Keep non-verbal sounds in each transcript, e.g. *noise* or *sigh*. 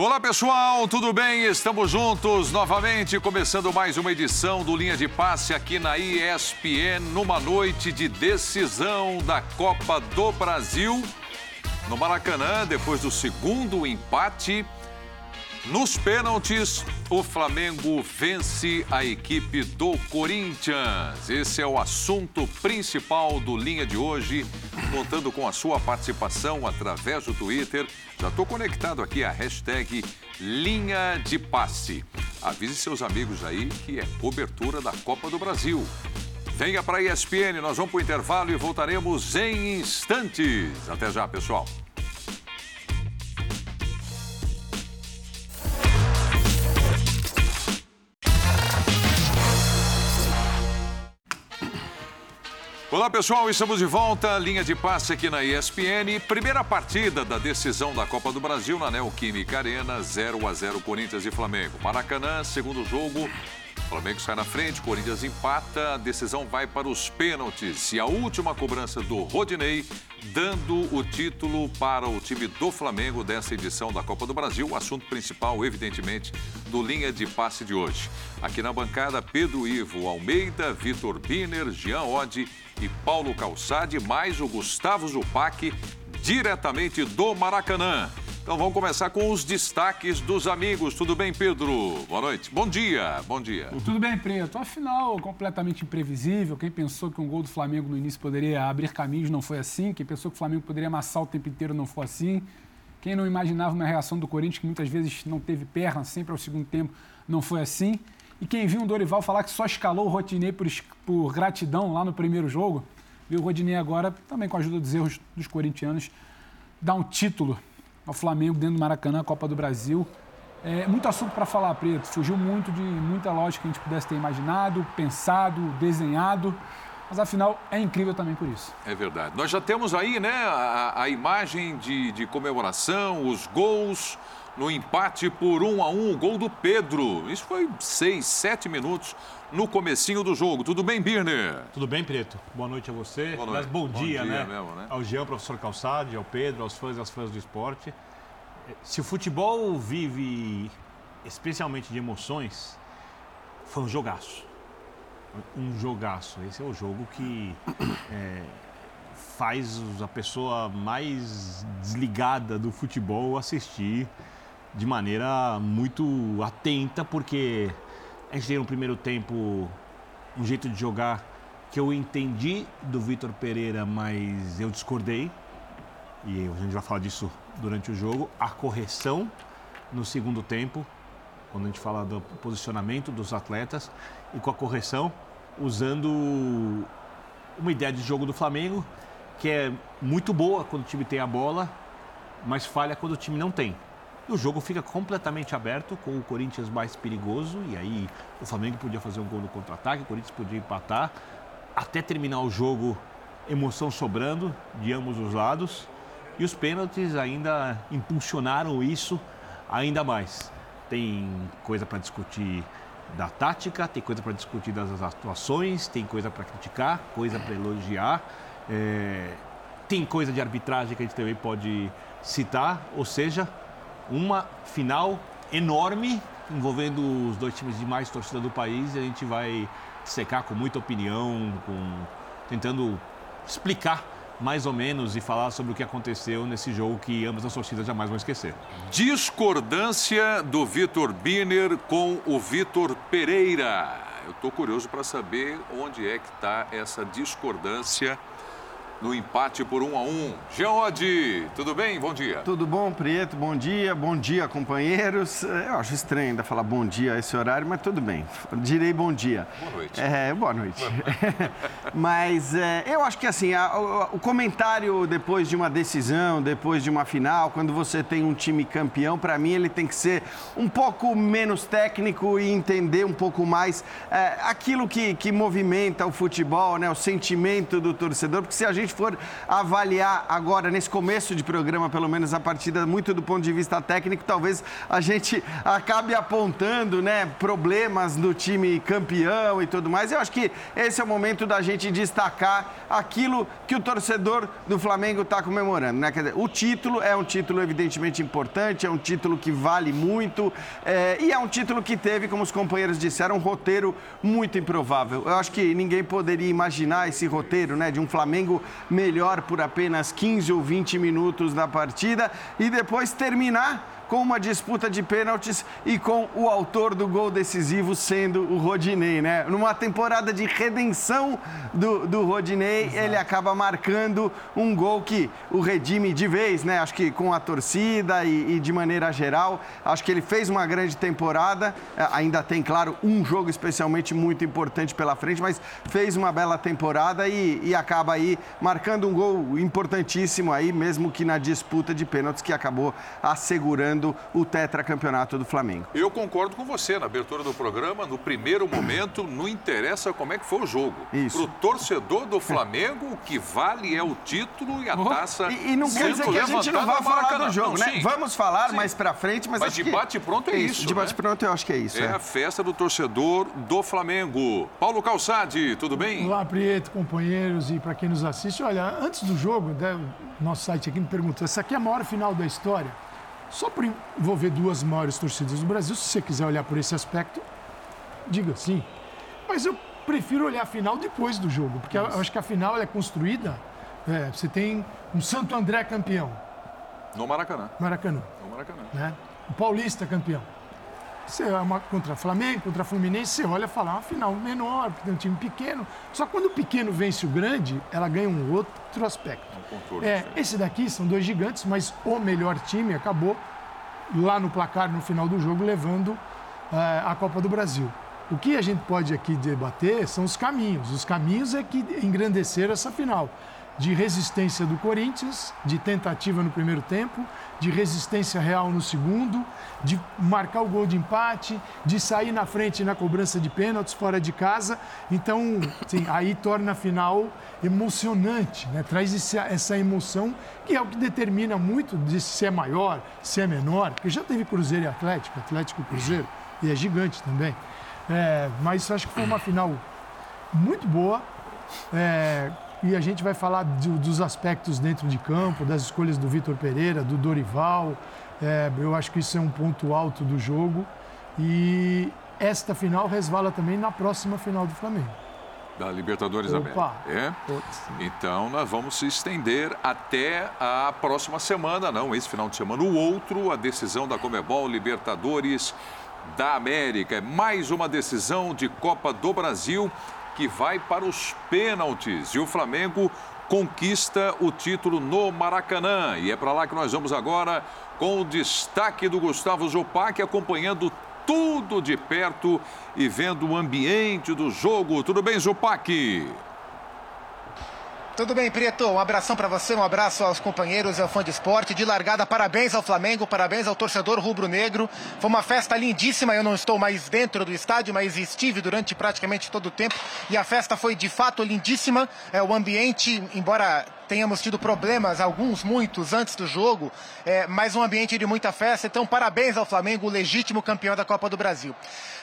Olá pessoal, tudo bem? Estamos juntos novamente, começando mais uma edição do Linha de Passe aqui na ESPN, numa noite de decisão da Copa do Brasil. No Maracanã, depois do segundo empate, nos pênaltis, o Flamengo vence a equipe do Corinthians. Esse é o assunto principal do Linha de hoje, contando com a sua participação através do Twitter. Já estou conectado aqui à hashtag Linha de Passe. Avise seus amigos aí que é cobertura da Copa do Brasil. Venha para a ESPN, nós vamos para o intervalo e voltaremos em instantes. Até já, pessoal. Olá pessoal, estamos de volta. Linha de passe aqui na ESPN. Primeira partida da decisão da Copa do Brasil na Neoquímica Arena, 0 a 0 Corinthians e Flamengo. Maracanã, segundo jogo, Flamengo sai na frente, Corinthians empata, a decisão vai para os pênaltis. E a última cobrança do Rodinei, dando o título para o time do Flamengo dessa edição da Copa do Brasil. O assunto principal, evidentemente, do linha de passe de hoje. Aqui na bancada, Pedro Ivo Almeida, Vitor Biner, Jean Oddi e Paulo Calçade, mais o Gustavo Zupac, diretamente do Maracanã. Então vamos começar com os destaques dos amigos. Tudo bem, Pedro? Boa noite. Bom dia. Bom dia. Tudo bem, Preto. Afinal, completamente imprevisível. Quem pensou que um gol do Flamengo no início poderia abrir caminhos não foi assim. Quem pensou que o Flamengo poderia amassar o tempo inteiro não foi assim. Quem não imaginava uma reação do Corinthians que muitas vezes não teve perna, sempre ao segundo tempo, não foi assim. E quem viu um Dorival falar que só escalou o Rodinei por, por gratidão lá no primeiro jogo, viu o Rodinei agora, também com a ajuda dos erros dos corintianos, dar um título ao Flamengo dentro do Maracanã, Copa do Brasil. É, muito assunto para falar, Preto. Fugiu muito de muita lógica que a gente pudesse ter imaginado, pensado, desenhado. Mas afinal é incrível também por isso. É verdade. Nós já temos aí, né, a, a imagem de, de comemoração, os gols no empate por um a um, o gol do Pedro. Isso foi seis, sete minutos no comecinho do jogo. Tudo bem, Birner? Tudo bem, Preto? Boa noite a você. Boa noite. Mas bom, bom dia, dia né? mesmo, né? Ao Jean, professor Calçade, ao Pedro, aos fãs e às fãs do esporte. Se o futebol vive especialmente de emoções, foi um jogaço. Um jogaço. Esse é o jogo que *coughs* é, faz a pessoa mais desligada do futebol assistir de maneira muito atenta, porque a gente tem no primeiro tempo um jeito de jogar que eu entendi do Vitor Pereira, mas eu discordei. E a gente vai falar disso durante o jogo. A correção no segundo tempo, quando a gente fala do posicionamento dos atletas, e com a correção usando uma ideia de jogo do Flamengo que é muito boa quando o time tem a bola, mas falha quando o time não tem. E o jogo fica completamente aberto, com o Corinthians mais perigoso, e aí o Flamengo podia fazer um gol no contra-ataque, o Corinthians podia empatar, até terminar o jogo, emoção sobrando de ambos os lados, e os pênaltis ainda impulsionaram isso ainda mais. Tem coisa para discutir da tática, tem coisa para discutir das atuações, tem coisa para criticar, coisa para elogiar. É, tem coisa de arbitragem que a gente também pode citar, ou seja, uma final enorme envolvendo os dois times de mais torcida do país e a gente vai secar com muita opinião, com tentando explicar mais ou menos e falar sobre o que aconteceu nesse jogo que ambas as torcidas jamais vão esquecer. Discordância do Vitor Biner com o Vitor Pereira. Eu estou curioso para saber onde é que está essa discordância no empate por um a um. Geode, tudo bem? Bom dia. Tudo bom, Prieto? Bom dia. Bom dia, companheiros. Eu acho estranho ainda falar bom dia a esse horário, mas tudo bem. Direi bom dia. Boa noite. É, boa noite. *laughs* mas é, eu acho que assim, a, o, o comentário depois de uma decisão, depois de uma final, quando você tem um time campeão, para mim ele tem que ser um pouco menos técnico e entender um pouco mais é, aquilo que, que movimenta o futebol, né, o sentimento do torcedor, porque se a gente gente for avaliar agora, nesse começo de programa, pelo menos a partida, muito do ponto de vista técnico, talvez a gente acabe apontando né, problemas do time campeão e tudo mais. Eu acho que esse é o momento da gente destacar aquilo que o torcedor do Flamengo está comemorando. Né? Dizer, o título é um título evidentemente importante, é um título que vale muito é, e é um título que teve, como os companheiros disseram, um roteiro muito improvável. Eu acho que ninguém poderia imaginar esse roteiro né, de um Flamengo melhor por apenas 15 ou 20 minutos na partida. E depois terminar com uma disputa de pênaltis e com o autor do gol decisivo sendo o Rodinei, né? Numa temporada de redenção do, do Rodinei, Exato. ele acaba marcando um gol que o redime de vez, né? Acho que com a torcida e, e de maneira geral, acho que ele fez uma grande temporada. É, ainda tem, claro, um jogo especialmente muito importante pela frente, mas fez uma bela temporada e, e acaba aí marcando um gol importantíssimo aí, mesmo que na disputa de pênaltis que acabou assegurando o tetracampeonato do Flamengo. Eu concordo com você na abertura do programa. No primeiro momento, não interessa como é que foi o jogo. Isso. Para o torcedor do Flamengo, o que vale é o título e a taça. E, e não quer dizer que a gente não vai falar do jogo, não, né? Vamos falar sim. mais para frente, mas, mas debate que... pronto é isso. Debate né? pronto eu acho que é isso. É, é, a festa do torcedor do Flamengo. Paulo Calçade, tudo bem? Olá, Prieto, companheiros e para quem nos assiste. Olha, antes do jogo, né, nosso site aqui me perguntou: essa aqui é a maior final da história? Só por envolver duas maiores torcidas do Brasil, se você quiser olhar por esse aspecto, diga sim. Mas eu prefiro olhar a final depois do jogo, porque eu acho que a final é construída. É, você tem um Santo André campeão. No Maracanã. Maracanã. No Maracanã. Né? O Paulista campeão. Você é uma contra Flamengo, contra Fluminense, você olha e fala, é uma final menor, porque tem um time pequeno. Só que quando o pequeno vence o grande, ela ganha um outro aspecto. Um é, esse daqui são dois gigantes, mas o melhor time acabou lá no placar, no final do jogo, levando uh, a Copa do Brasil. O que a gente pode aqui debater são os caminhos. Os caminhos é que engrandeceram essa final de resistência do Corinthians, de tentativa no primeiro tempo, de resistência real no segundo, de marcar o gol de empate, de sair na frente na cobrança de pênaltis fora de casa. Então, aí torna a final emocionante, né? traz esse, essa emoção que é o que determina muito de se é maior, se é menor, porque já teve Cruzeiro e Atlético, Atlético e Cruzeiro, e é gigante também. É, mas acho que foi uma final muito boa. É, e a gente vai falar do, dos aspectos dentro de campo, das escolhas do Vitor Pereira, do Dorival. É, eu acho que isso é um ponto alto do jogo. E esta final resvala também na próxima final do Flamengo. Da Libertadores América. É? Então nós vamos se estender até a próxima semana, não esse final de semana, o outro, a decisão da Comebol Libertadores da América. É mais uma decisão de Copa do Brasil que vai para os pênaltis. E o Flamengo conquista o título no Maracanã. E é para lá que nós vamos agora com o destaque do Gustavo Zupac acompanhando tudo de perto e vendo o ambiente do jogo. Tudo bem, Zupac? Tudo bem, Prieto? Um abração para você, um abraço aos companheiros e ao fã de esporte. De largada, parabéns ao Flamengo, parabéns ao torcedor rubro-negro. Foi uma festa lindíssima. Eu não estou mais dentro do estádio, mas estive durante praticamente todo o tempo. E a festa foi de fato lindíssima. É, o ambiente, embora tenhamos tido problemas, alguns, muitos, antes do jogo, é, mas um ambiente de muita festa. Então, parabéns ao Flamengo, o legítimo campeão da Copa do Brasil.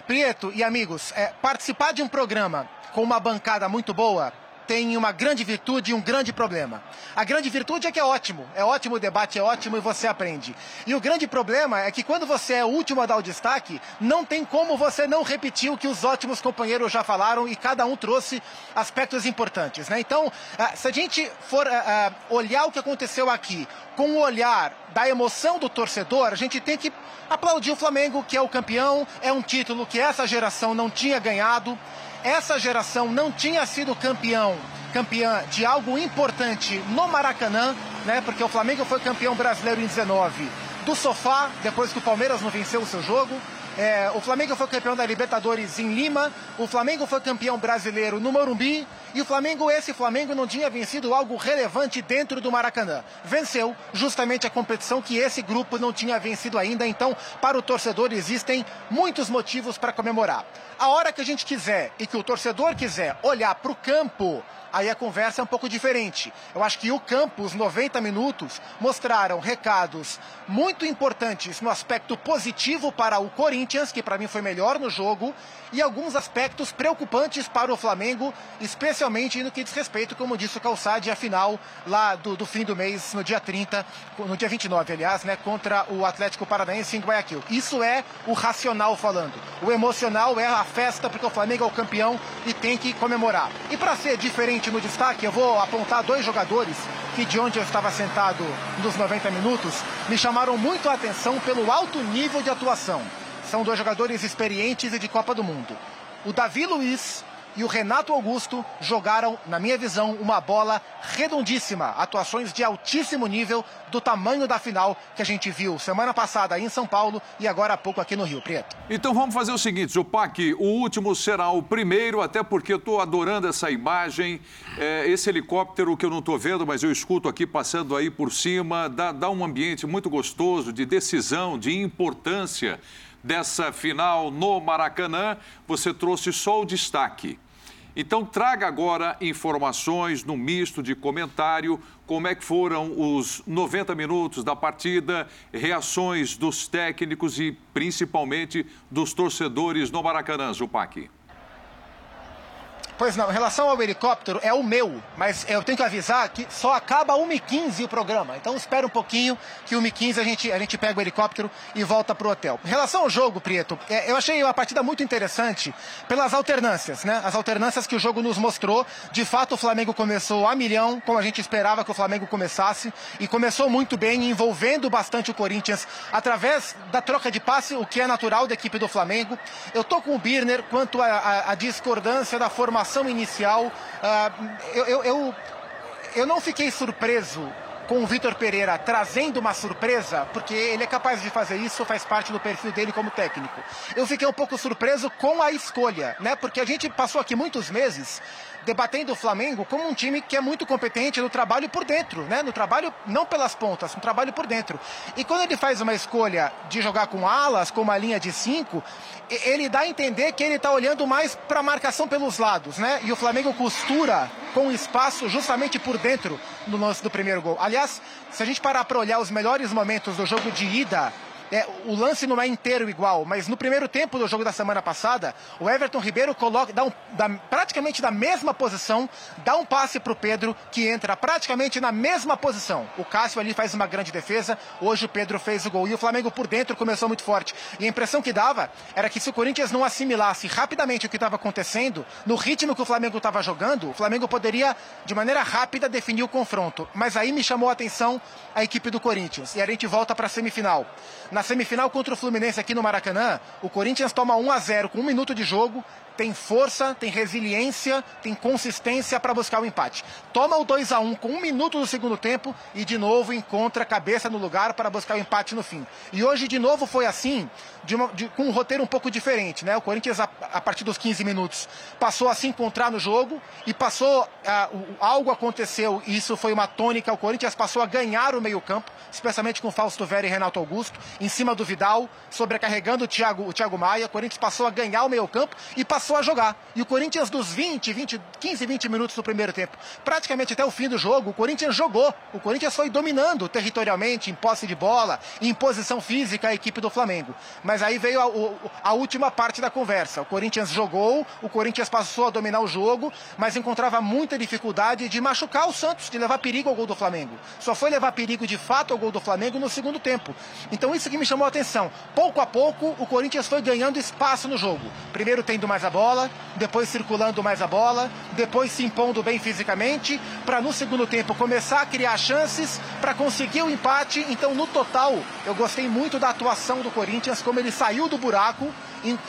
Prieto e amigos, é, participar de um programa com uma bancada muito boa tem uma grande virtude e um grande problema. A grande virtude é que é ótimo, é ótimo o debate, é ótimo e você aprende. E o grande problema é que quando você é o último a dar o destaque, não tem como você não repetir o que os ótimos companheiros já falaram e cada um trouxe aspectos importantes. Né? Então, ah, se a gente for ah, ah, olhar o que aconteceu aqui com o olhar da emoção do torcedor, a gente tem que aplaudir o Flamengo, que é o campeão, é um título que essa geração não tinha ganhado essa geração não tinha sido campeão, campeã de algo importante no Maracanã, né? Porque o Flamengo foi campeão brasileiro em 19 do sofá, depois que o Palmeiras não venceu o seu jogo. É, o Flamengo foi campeão da Libertadores em Lima, o Flamengo foi campeão brasileiro no Morumbi e o Flamengo, esse Flamengo, não tinha vencido algo relevante dentro do Maracanã. Venceu justamente a competição que esse grupo não tinha vencido ainda. Então, para o torcedor, existem muitos motivos para comemorar. A hora que a gente quiser e que o torcedor quiser olhar para o campo aí a conversa é um pouco diferente. Eu acho que o campo, os 90 minutos, mostraram recados muito importantes no aspecto positivo para o Corinthians, que para mim foi melhor no jogo, e alguns aspectos preocupantes para o Flamengo, especialmente no que diz respeito, como disse o Calçade, a final lá do, do, fim do mês, no dia 30, no dia 29, aliás, né, contra o Atlético Paranaense em Guayaquil. Isso é o racional falando. O emocional é a festa, porque o Flamengo é o campeão e tem que comemorar. E para ser diferente no destaque, eu vou apontar dois jogadores que de onde eu estava sentado nos 90 minutos, me chamaram muito a atenção pelo alto nível de atuação. São dois jogadores experientes e de Copa do Mundo. O Davi Luiz e o Renato Augusto jogaram, na minha visão, uma bola redondíssima. Atuações de altíssimo nível, do tamanho da final que a gente viu semana passada em São Paulo e agora há pouco aqui no Rio Preto. Então vamos fazer o seguinte, Zupac, o último será o primeiro, até porque eu estou adorando essa imagem, é, esse helicóptero que eu não estou vendo, mas eu escuto aqui passando aí por cima, dá, dá um ambiente muito gostoso de decisão, de importância dessa final no Maracanã. Você trouxe só o destaque. Então traga agora informações no misto de comentário, como é que foram os 90 minutos da partida, reações dos técnicos e principalmente dos torcedores no Maracanã, Zupac. Pois não, em relação ao helicóptero, é o meu, mas eu tenho que avisar que só acaba 1h15 o programa. Então espera um pouquinho que 1h15 a gente, a gente pega o helicóptero e volta pro hotel. Em relação ao jogo, Prieto, é, eu achei uma partida muito interessante pelas alternâncias, né? As alternâncias que o jogo nos mostrou. De fato, o Flamengo começou a milhão, como a gente esperava que o Flamengo começasse, e começou muito bem, envolvendo bastante o Corinthians através da troca de passe, o que é natural da equipe do Flamengo. Eu tô com o Birner quanto à discordância da formação formação inicial, uh, eu, eu, eu, eu não fiquei surpreso com o Vitor Pereira trazendo uma surpresa, porque ele é capaz de fazer isso, faz parte do perfil dele como técnico. Eu fiquei um pouco surpreso com a escolha, né? Porque a gente passou aqui muitos meses debatendo o Flamengo como um time que é muito competente no trabalho por dentro, né? No trabalho não pelas pontas, no trabalho por dentro. E quando ele faz uma escolha de jogar com alas, com uma linha de cinco, ele dá a entender que ele está olhando mais para a marcação pelos lados, né? E o Flamengo costura com espaço justamente por dentro no lance do primeiro gol. Aliás, se a gente parar para olhar os melhores momentos do jogo de ida é, o lance não é inteiro igual, mas no primeiro tempo do jogo da semana passada, o Everton Ribeiro coloca, dá, um, dá praticamente na mesma posição, dá um passe para o Pedro, que entra praticamente na mesma posição. O Cássio ali faz uma grande defesa, hoje o Pedro fez o gol. E o Flamengo por dentro começou muito forte. E a impressão que dava era que se o Corinthians não assimilasse rapidamente o que estava acontecendo, no ritmo que o Flamengo estava jogando, o Flamengo poderia, de maneira rápida, definir o confronto. Mas aí me chamou a atenção a equipe do Corinthians. E a gente volta para a semifinal. Na semifinal contra o Fluminense aqui no Maracanã, o Corinthians toma 1 a 0 com um minuto de jogo, tem força, tem resiliência, tem consistência para buscar o empate. Toma o 2 a 1 com um minuto do segundo tempo e de novo encontra a cabeça no lugar para buscar o empate no fim. E hoje de novo foi assim, de uma, de, com um roteiro um pouco diferente, né? O Corinthians a, a, partir dos 15 minutos passou a se encontrar no jogo e passou a, o, algo aconteceu e isso foi uma tônica. O Corinthians passou a ganhar o meio campo, especialmente com Fausto Vera e Renato Augusto, em cima do Vidal, sobrecarregando o Thiago, o Thiago Maia. O Corinthians passou a ganhar o meio campo e passou passou a jogar. E o Corinthians, dos 20, 20, 15, 20 minutos do primeiro tempo, praticamente até o fim do jogo, o Corinthians jogou. O Corinthians foi dominando territorialmente, em posse de bola, em posição física, a equipe do Flamengo. Mas aí veio a, a última parte da conversa. O Corinthians jogou, o Corinthians passou a dominar o jogo, mas encontrava muita dificuldade de machucar o Santos, de levar perigo ao gol do Flamengo. Só foi levar perigo de fato ao gol do Flamengo no segundo tempo. Então isso que me chamou a atenção. Pouco a pouco, o Corinthians foi ganhando espaço no jogo. Primeiro tendo mais a depois circulando mais a bola, depois se impondo bem fisicamente, para no segundo tempo começar a criar chances para conseguir o empate. Então, no total, eu gostei muito da atuação do Corinthians, como ele saiu do buraco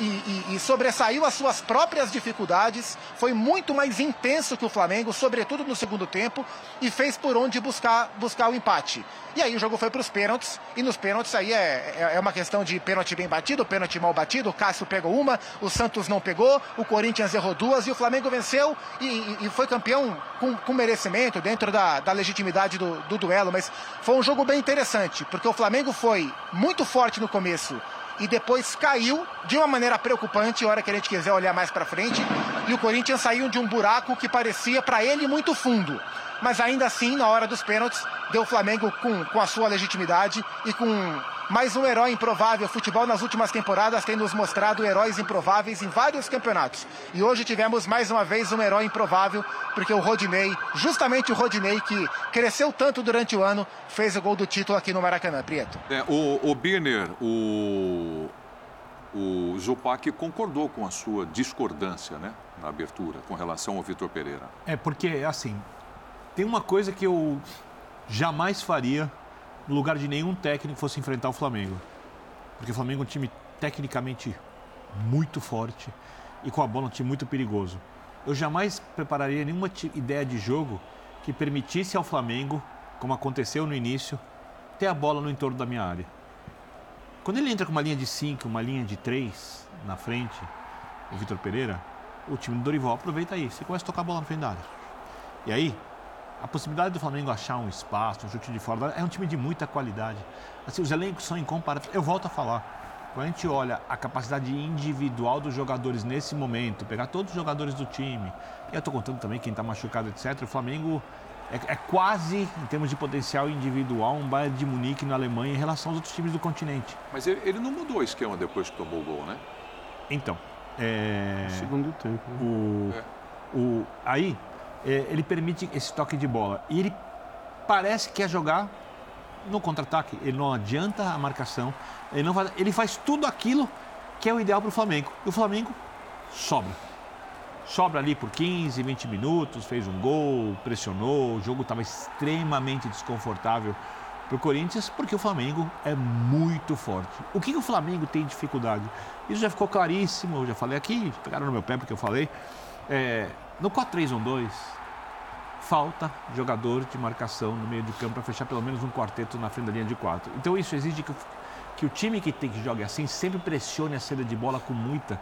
e, e, e, sobressaiu as suas próprias dificuldades, foi muito mais intenso que o Flamengo, sobretudo no segundo tempo, e fez por onde buscar, buscar o empate. E aí o jogo foi para os pênaltis, e nos pênaltis aí é, é, é uma questão de pênalti bem batido, pênalti mal batido, o Cássio pegou uma, o Santos não pegou, o Corinthians errou duas, e o Flamengo venceu e, e foi campeão com, com merecimento, dentro da, da legitimidade do, do duelo, mas foi um jogo bem interessante, porque o Flamengo foi muito forte no começo, e depois caiu de uma maneira preocupante, hora que a gente quiser olhar mais para frente. E o Corinthians saiu de um buraco que parecia para ele muito fundo. Mas ainda assim, na hora dos pênaltis, deu o Flamengo com, com a sua legitimidade e com mais um herói improvável. O futebol nas últimas temporadas tem nos mostrado heróis improváveis em vários campeonatos. E hoje tivemos mais uma vez um herói improvável, porque o Rodinei, justamente o Rodinei, que cresceu tanto durante o ano, fez o gol do título aqui no Maracanã, Prieto. É, o, o Birner, o, o Zupac concordou com a sua discordância né, na abertura com relação ao Vitor Pereira. É, porque, assim, tem uma coisa que eu jamais faria no lugar de nenhum técnico fosse enfrentar o Flamengo. Porque o Flamengo é um time tecnicamente muito forte e com a bola um time muito perigoso. Eu jamais prepararia nenhuma ideia de jogo que permitisse ao Flamengo, como aconteceu no início, ter a bola no entorno da minha área. Quando ele entra com uma linha de 5, uma linha de 3 na frente, o Vitor Pereira, o time do Dorival aproveita isso e começa a tocar a bola no frente da área. E aí, a possibilidade do Flamengo achar um espaço, um chute de fora, é um time de muita qualidade. Assim, os elencos são incomparáveis. Eu volto a falar. Quando a gente olha a capacidade individual dos jogadores nesse momento, pegar todos os jogadores do time, e eu estou contando também quem está machucado, etc., o Flamengo é, é, quase, em termos de potencial individual, um Bayern de Munique na Alemanha em relação aos outros times do continente. Mas ele, ele não mudou o esquema depois que tomou o gol, né? Então, é... Segundo tempo. Né? O, é. o, aí, ele permite esse toque de bola. E ele parece que quer jogar no contra-ataque. Ele não adianta a marcação. Ele, não faz, ele faz tudo aquilo que é o ideal para o Flamengo. E o Flamengo sobra. Sobra ali por 15, 20 minutos, fez um gol, pressionou. O jogo estava extremamente desconfortável para o Corinthians, porque o Flamengo é muito forte. O que, que o Flamengo tem dificuldade? Isso já ficou claríssimo, eu já falei aqui, pegaram no meu pé porque eu falei. É, no 4-3-1-2, falta jogador de marcação no meio de campo para fechar pelo menos um quarteto na frente da linha de quatro. Então isso exige que, que o time que tem que jogar assim sempre pressione a saída de bola com muita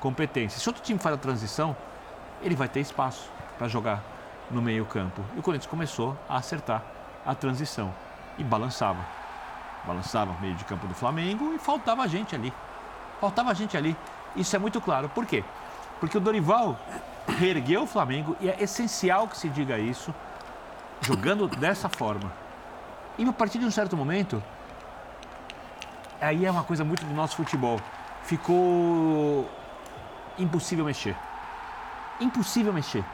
competência. Se outro time faz a transição, ele vai ter espaço para jogar no meio campo. E o Corinthians começou a acertar a transição e balançava. Balançava meio de campo do Flamengo e faltava gente ali. Faltava gente ali. Isso é muito claro. Por quê? Porque o Dorival reergueu o Flamengo e é essencial que se diga isso, jogando *laughs* dessa forma. E a partir de um certo momento, aí é uma coisa muito do nosso futebol. Ficou impossível mexer. Impossível mexer.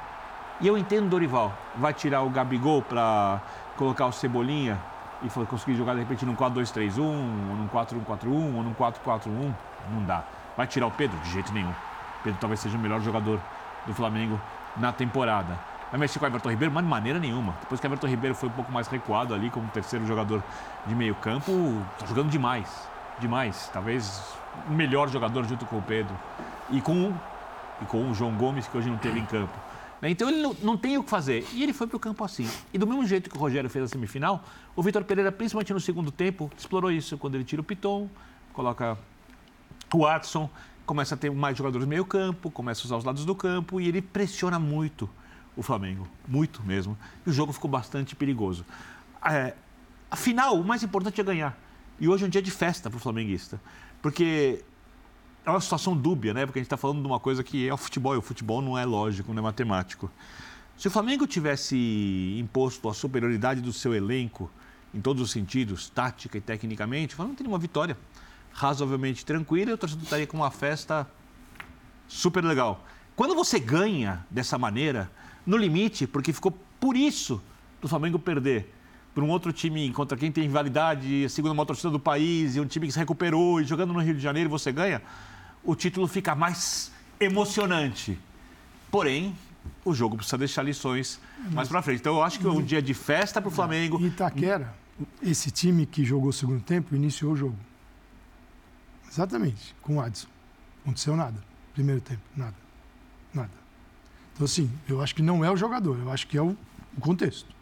E eu entendo o Dorival. Vai tirar o Gabigol para colocar o Cebolinha e conseguir jogar de repente num 4-2-3-1, ou num 4-1-4-1, ou num 4-4-1. Não dá. Vai tirar o Pedro? De jeito nenhum. Pedro talvez seja o melhor jogador do Flamengo na temporada. Vai mexer com o Everton Ribeiro? Mas de maneira nenhuma. Depois que o Everton Ribeiro foi um pouco mais recuado ali como terceiro jogador de meio campo, está jogando demais. Demais. Talvez o melhor jogador junto com o Pedro. E com, e com o João Gomes, que hoje não teve em campo. Né? Então ele não, não, tem o que fazer. E ele foi para o campo assim. E do mesmo jeito que o Rogério fez a semifinal, o Vitor Pereira, principalmente no segundo tempo, explorou isso. Quando ele tira o Piton, coloca o Watson, começa a ter mais jogadores no meio campo, começa a usar os lados do campo e ele pressiona muito o Flamengo, muito mesmo. E o jogo ficou bastante perigoso. É, afinal, o mais importante é ganhar. E hoje é um dia de festa para o flamenguista, porque é uma situação dúbia, né? Porque a gente está falando de uma coisa que é o futebol, e o futebol não é lógico, não é matemático. Se o Flamengo tivesse imposto a superioridade do seu elenco em todos os sentidos, tática e tecnicamente, o Flamengo teria uma vitória razoavelmente tranquila e o torcedor estaria com uma festa super legal. Quando você ganha dessa maneira, no limite, porque ficou por isso do Flamengo perder para um outro time contra quem tem rivalidade, a segunda maior torcida do país, e um time que se recuperou e jogando no Rio de Janeiro você ganha, o título fica mais emocionante. Porém, o jogo precisa deixar lições mais para frente. Então eu acho que é um dia de festa para o Flamengo. Itaquera, esse time que jogou o segundo tempo, iniciou o jogo. Exatamente, com o Adson. Aconteceu nada. Primeiro tempo, nada. Nada. Então, assim, eu acho que não é o jogador, eu acho que é o, o contexto.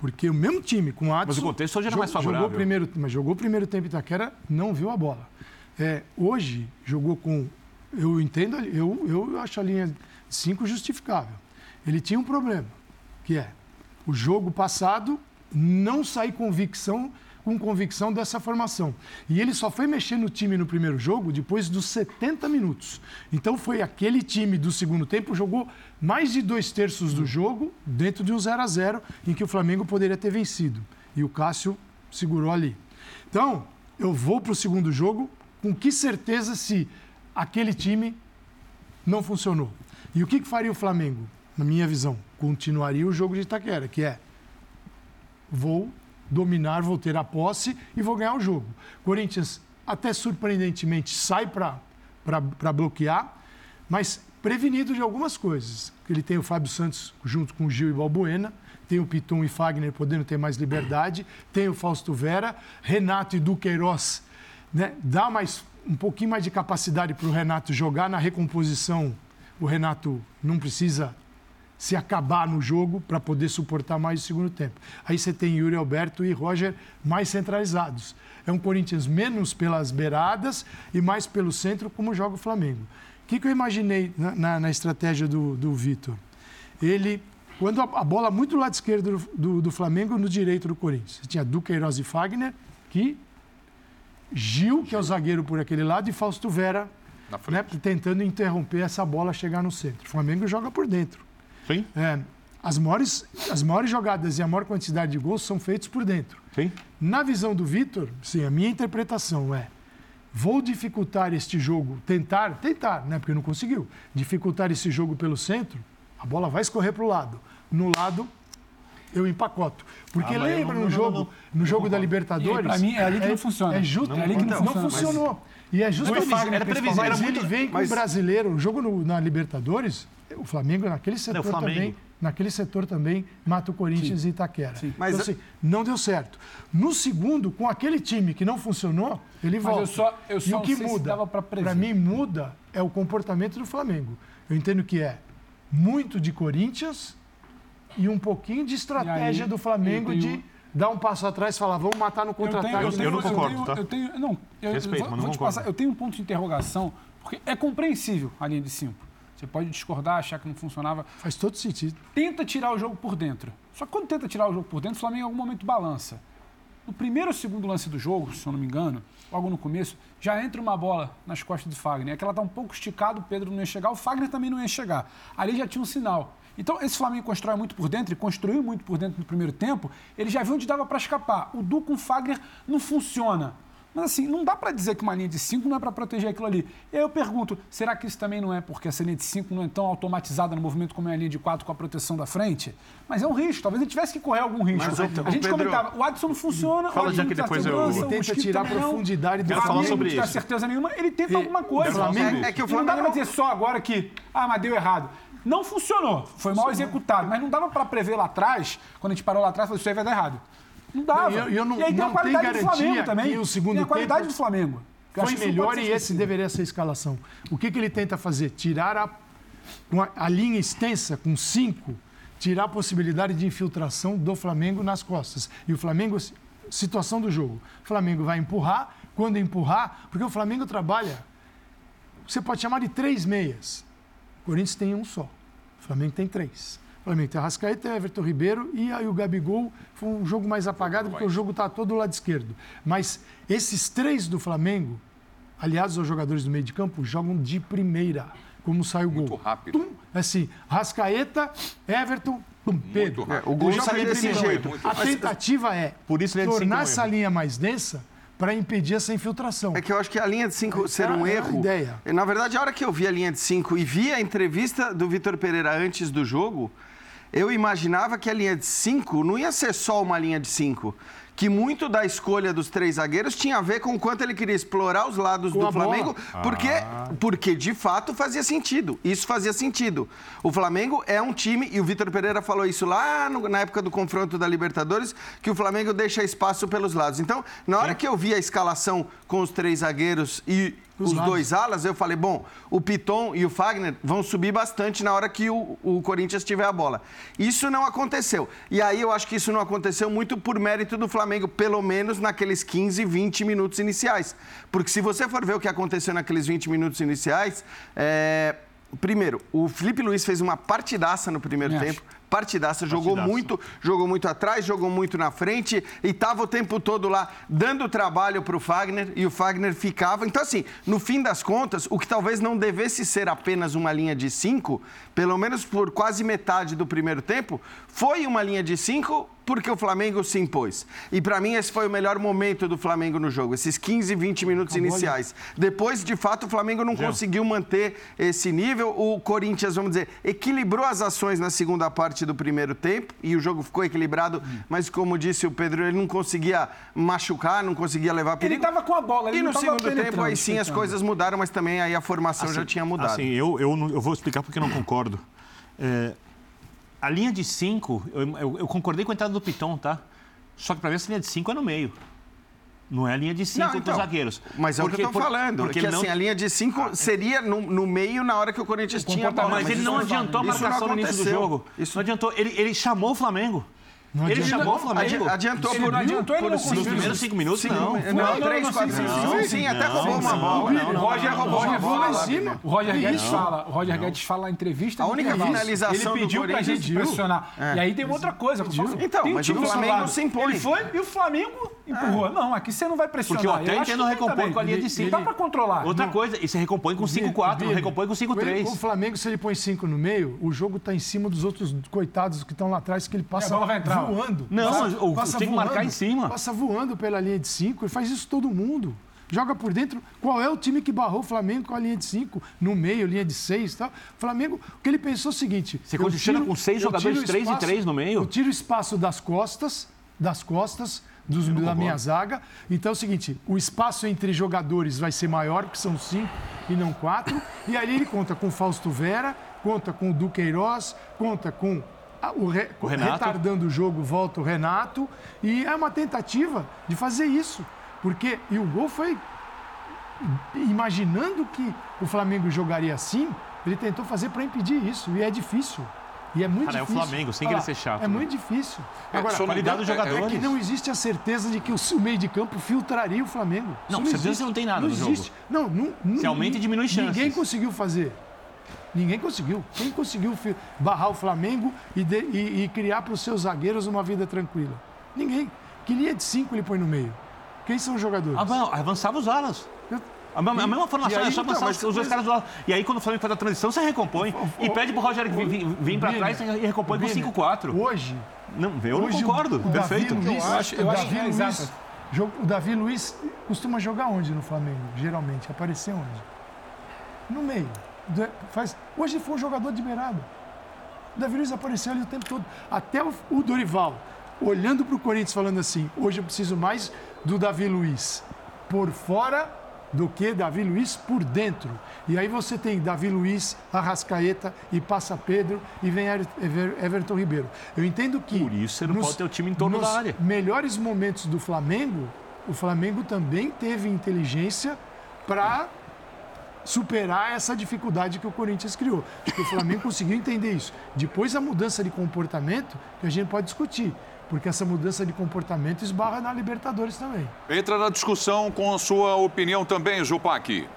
Porque o mesmo time com o Adson... Mas o contexto hoje era mais favorável. Jogou primeiro, mas jogou o primeiro tempo em Itaquera, não viu a bola. É, hoje, jogou com... Eu entendo, eu, eu acho a linha 5 justificável. Ele tinha um problema, que é o jogo passado não sair convicção com convicção dessa formação. E ele só foi mexer no time no primeiro jogo depois dos 70 minutos. Então foi aquele time do segundo tempo jogou mais de dois terços do jogo dentro de um 0 a 0 em que o Flamengo poderia ter vencido. E o Cássio segurou ali. Então, eu vou para o segundo jogo com que certeza se aquele time não funcionou. E o que, que faria o Flamengo, na minha visão? Continuaria o jogo de Itaquera, que é vou dominar, vou ter a posse e vou ganhar o jogo. Corinthians, até surpreendentemente, sai para bloquear, mas prevenido de algumas coisas. Ele tem o Fábio Santos junto com o Gil e Balbuena, tem o Piton e Fagner podendo ter mais liberdade, tem o Fausto Vera, Renato e Duqueiroz, né? dá mais um pouquinho mais de capacidade para o Renato jogar na recomposição. O Renato não precisa se acabar no jogo para poder suportar mais o segundo tempo. Aí você tem Yuri Alberto e Roger mais centralizados. É um Corinthians menos pelas beiradas e mais pelo centro, como joga o Flamengo. O que, que eu imaginei na, na- na estratégia do, do Vitor? Ele, quando a, a bola muito do lado esquerdo do, do, do Flamengo, no direito do Corinthians. Você tinha Duqueiroz e Fagner, que Gil, que é o zagueiro por aquele lado, e Fausto Vera, né, tentando interromper essa bola chegar no centro. O Flamengo joga por dentro. Sim, É, as, maiores, as maiores jogadas e a maior quantidade de gols são feitos por dentro. sim. Na visão do Vitor, sim, a minha interpretação é: vou dificultar este jogo, tentar, tentar, né? Porque não conseguiu, dificultar esse jogo pelo centro, a bola vai escorrer para o lado. No lado, eu empacoto. Porque Ah, mas lembra não- no não- jogo, não- no jogo da Libertadores? Pra mim, é ali que não funciona. É justo, É ali que não não, funciona. funcionou. E é justamente Fagner, era previsível, mas era muito- ele vem com o brasileiro, o jogo no- na Libertadores, o Flamengo naquele setor Flamengo. também, naquele setor também mata o Corinthians e Itaquera. Mas- Então, assim, não deu certo. No segundo, com aquele time que não funcionou, ele volta. eu só- eu e só o não que muda, prever. mim muda é o comportamento do Flamengo. Eu entendo que é muito de Corinthians e um pouquinho de estratégia aí, do Flamengo eu tenho- de dar um passo atrás e falar, vamos matar no Eu, contra-ataque. tenho, eu, eu tenho- não eu concordo, tenho- tá? Eu tenho, não, eu, Respeito, eu vou, mas não vou concordo. passar. Eu tenho um ponto de interrogação, porque é compreensível a linha de cinco. Você pode discordar, achar que não funcionava. Faz todo sentido. Tenta tirar o jogo por dentro. Só que quando tenta tirar o jogo por dentro, o Flamengo em algum momento balança. No primeiro ou segundo lance do jogo, se eu não me engano, logo no começo, já entra uma bola nas costas do Fagner. É que ela tá um pouco esticada, o Pedro não ia chegar, o Fagner também não ia chegar. Ali já tinha um sinal. Então, esse Flamengo constrói muito por dentro e construiu muito por dentro no primeiro tempo. Ele já viu onde dava para escapar. O Du com o Fagner não funciona. Mas assim, não dá para dizer que uma linha de 5 não é para proteger aquilo ali. E aí eu pergunto, será que isso também não é porque essa linha de 5 não é tão automatizada no movimento como é a linha de 4 com a proteção da frente? Mas é um risco, talvez ele tivesse que correr algum risco. Mas, ô, a gente Pedro- comentava, o Adson não funciona, Fala, o Adson já não que dá depois eu- Ele o tenta tirar a profundidade do falar Flamengo sobre não dá isso. certeza nenhuma, ele tenta E- alguma coisa. Flamengo- isso. É que o E não dá Flamengo pra dizer só agora que, ah, mas deu errado. Não funcionou, foi mal executado, mas não dava para prever lá atrás, quando a gente parou lá atrás, falou, isso aí vai dar errado. Não dava. E eu- eu não- e aí tem a qualidade do Flamengo também. que o segundo tem a qualidade tempo do Flamengo. Foi melhor e esse deveria ser a escalação. O que, que ele tenta fazer? Tirar a, a linha extensa, com cinco, tirar a possibilidade de infiltração do Flamengo nas costas. E o Flamengo, situação do jogo. O Flamengo vai empurrar, quando empurrar, porque o Flamengo trabalha, você pode chamar de três meias. O Corinthians tem um só. O Flamengo tem três. Tem Arrascaeta, Everton Ribeiro e aí o Gabigol foi um jogo mais apagado porque o jogo está todo do lado esquerdo. Mas esses três do Flamengo, aliados aos jogadores do meio de campo, jogam de primeira, como sai o gol. Muito rápido. Tum, assim, Rascaeta, Everton, pum, Pedro. É, o gol sai de desse jeito. A tentativa é Por isso tornar é um essa erro. linha mais densa para impedir essa infiltração. É que eu acho que a linha de 5 ser um é erro. ideia. Na verdade, a hora que eu vi a linha de 5 e vi a entrevista do Vitor Pereira antes do jogo, eu imaginava que a linha de 5 não ia ser só uma linha de 5. Que muito da escolha dos três zagueiros tinha a ver com o quanto ele queria explorar os lados Com do bola. Flamengo, porque, porque de fato fazia sentido. Isso fazia sentido. O Flamengo é um time, e o Vitor Pereira falou isso lá no- na época do confronto da Libertadores, que o Flamengo deixa espaço pelos lados. Então, na hora que eu vi a escalação com os três zagueiros e os dois alas, eu falei, bom, o Piton e o Fagner vão subir bastante na hora que o, o Corinthians tiver a bola. Isso não aconteceu. E aí eu acho que isso não aconteceu muito por mérito do Flamengo, pelo menos naqueles 15, 20 minutos iniciais. Porque se você for ver o que aconteceu naqueles 20 minutos iniciais, é... primeiro, o Felipe Luiz fez uma partidaça no primeiro Me tempo partidaça, jogou muito, jogou muito atrás, jogou muito na frente e estava o tempo todo lá dando trabalho para o Fagner e o Fagner ficava. Então, assim, no fim das contas, o que talvez não devesse ser apenas uma linha de cinco, pelo menos por quase metade do primeiro tempo, foi uma linha de cinco porque o Flamengo se impôs. E para mim esse foi o melhor momento do Flamengo no jogo, esses 15, 20 minutos iniciais. Depois, de fato, o Flamengo não conseguiu manter esse nível. O Corinthians, vamos dizer, equilibrou as ações na segunda parte do primeiro tempo e o jogo ficou equilibrado, mas como disse o Pedro, ele não conseguia machucar, não conseguia levar Ele perigo. estava com a bola, ele E no segundo tempo, aí sim, as coisas mudaram, mas também aí a formação já tinha mudado. Assim, eu, eu, eu vou explicar porque eu não *clears throat* concordo. É, a linha de 5, eu, eu- eu concordei com a entrada do Piton, tá? Só que para mim essa linha de 5 é no meio. Não é a linha de 5 Não, dos então, zagueiros. Mas é o que eu tô por- falando. Porque que ele não... assim, a linha de cinco seria no, no meio na hora que o Corinthians tinha a bola. Mas, ele isso não adiantou a marcação no início do jogo. Isso Não adiantou. Ele, ele chamou o Flamengo. Não ele chamou o Flamengo. adi- adiantou Ele por não adiantou, ele por não cinco. Nos primeiros cinco minutos, Cinco- não. Não, não, três, não, quatro, sim, cinco. sim, até roubou uma bola. não, O Roger roubou uma bola lá em lá. cima. O Roger Guedes fala, o Roger Guedes fala na entrevista. A única finalização Ele pediu pra gente pressionar. E aí tem outra coisa. Então, mas o Flamengo se impõe. Ele foi e o Flamengo empurrou. Não, aqui você não vai pressionar. Porque o acho entendo que recompõe também. com a linha de Ele- cinco. Dá pra controlar. Outra coisa, e você recompõe com 5-4, não recompõe com O 5-3. Flamengo, se ele põe cinco no meio, o jogo está em cima dos outros coitados que estão lá atrás, que ele passa voando. Não, Passa- o- passa tem que marcar voando, em cima. Passa voando pela linha de cinco e faz isso todo mundo. Joga por dentro. Qual é o time que barrou o Flamengo com a linha de cinco? No meio, linha de seis e tal. O Flamengo, o que ele pensou é o seguinte... Você condiciona tiro- com seis jogadores, tiro o três e espaço- três no meio? Eu tiro o espaço das costas, das costas dos, da minha zaga. Então é o seguinte, o espaço entre jogadores vai ser maior, porque são cinco e não quatro. E aí ele conta com o Fausto Vera, conta com o Duqueiroz, conta com o, re, O Renato. retardando o jogo, volta o Renato. E é uma tentativa de fazer isso. Porque, e o gol foi imaginando que o Flamengo jogaria assim, ele tentou fazer para impedir isso. E é difícil. E é muito Cara, é o difícil. Flamengo, sem querer ser chato, É né? muito difícil. É, Agora, não qualidade dos jogadores. é que não existe a certeza de que o, meio de campo filtraria o Flamengo. Não, Isso certeza existe. não tem nada não no jogo. existe. Não, não, não, Se aumenta e diminui chances. Ninguém conseguiu fazer. Ninguém conseguiu. Quem conseguiu barrar o Flamengo e, de- e- e criar para os seus zagueiros uma vida tranquila? Ninguém. Que linha de cinco ele põe no meio? Quem são os jogadores? Ah, não, avançava os alas. A, mesma- a mesma formação, E aí, é só então, mas- os, dois mas- caras do lado. E aí, quando o Flamengo faz a transição, você recompõe. E pede pro Roger vir, vir, vir pra Vini, trás e recompõe com Vini, 5-4. Hoje, Não, eu não hoje o- concordo. o Perfeito. Davi Luiz, Eu acho- eu o acho Davi que é exato. o Davi Luiz costuma jogar onde no Flamengo, geralmente? Aparecer onde? No meio. Faz, hoje foi um jogador de beirada. O Davi Luiz apareceu ali o tempo todo. Até o, o Dorival, olhando para o Corinthians, falando assim: hoje eu preciso mais do Davi Luiz por fora do que Davi Luiz por dentro. E aí você tem Davi Luiz, Arrascaeta e passa Pedro e vem Ever- Ever- Everton Ribeiro. Eu entendo que. Por isso você não pode ter o time em torno nos da área. melhores momentos do Flamengo, o Flamengo também teve inteligência para superar essa dificuldade que o Corinthians criou. Acho que o Flamengo *laughs* conseguiu entender isso. Depois a mudança de comportamento, que a gente pode discutir, porque essa mudança de comportamento esbarra na Libertadores também. Entra na discussão com a sua opinião também, Jupac.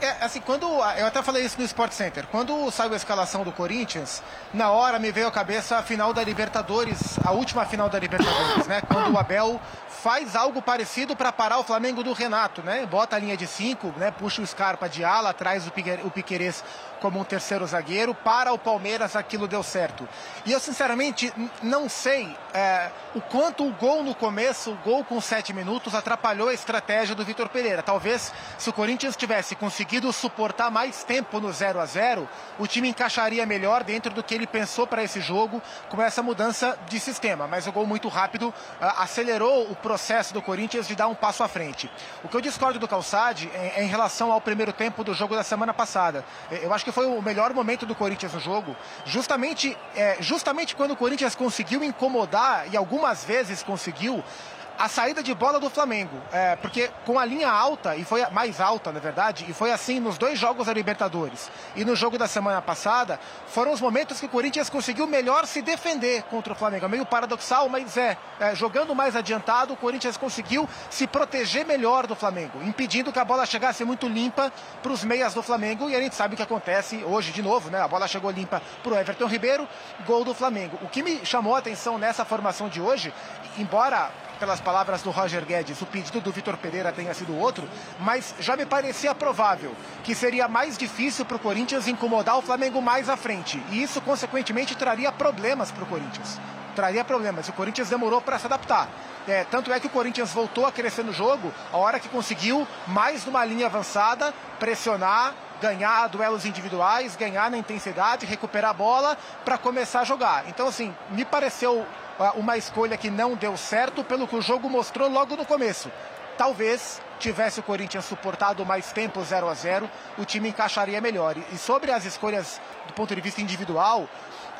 É, assim, quando. Eu até falei isso no Sport Center. Quando saiu a escalação do Corinthians, na hora me veio à cabeça a final da Libertadores, a última final da Libertadores, né? Quando o Abel faz algo parecido para parar o Flamengo do Renato, né? Bota a linha de cinco, né? Puxa o Scarpa de ala, traz o, Pique- o Piquerez como um terceiro zagueiro. Para o Palmeiras, aquilo deu certo. E eu, sinceramente, não sei é, o quanto o gol no começo, o gol com sete minutos, atrapalhou a estratégia do Vitor Pereira. Talvez, se o Corinthians tivesse conseguido suportar mais tempo no 0 a 0 o time encaixaria melhor dentro do que ele pensou para esse jogo com essa mudança de sistema. Mas o gol muito rápido ah, acelerou o processo do Corinthians de dar um passo à frente. O que eu discordo do Calçade é, é em relação ao primeiro tempo do jogo da semana passada. Eh, Eu acho que foi o melhor momento do Corinthians no jogo, justamente, é, justamente quando o Corinthians conseguiu incomodar, e algumas vezes conseguiu, a saída de bola do Flamengo. É, porque com a linha alta, e foi mais alta, na verdade, e foi assim nos dois jogos da Libertadores e no jogo da semana passada, foram os momentos que o Corinthians conseguiu melhor se defender contra o Flamengo. É meio paradoxal, mas é, é jogando mais adiantado, o Corinthians conseguiu se proteger melhor do Flamengo, impedindo que a bola chegasse muito limpa para os meias do Flamengo. E a gente sabe o que acontece hoje de novo, né? A bola chegou limpa para o Everton Ribeiro, gol do Flamengo. O que me chamou a atenção nessa formação de hoje, embora pelas palavras do Roger Guedes, o pedido do Vitor Pereira tenha sido outro, mas já me parecia provável que seria mais difícil para o Corinthians incomodar o Flamengo mais à frente. E isso, consequentemente, traria problemas para o Corinthians. Traria problemas. O Corinthians demorou para se adaptar. É, tanto é que o Corinthians voltou a crescer no jogo a hora que conseguiu, mais numa linha avançada, pressionar, ganhar duelos individuais, ganhar na intensidade, recuperar a bola para começar a jogar. Então, assim, me pareceu uma escolha que não deu certo pelo que o jogo mostrou logo no começo. Talvez tivesse o Corinthians suportado mais tempo 0 a 0 o time encaixaria melhor. E sobre as escolhas do ponto de vista individual,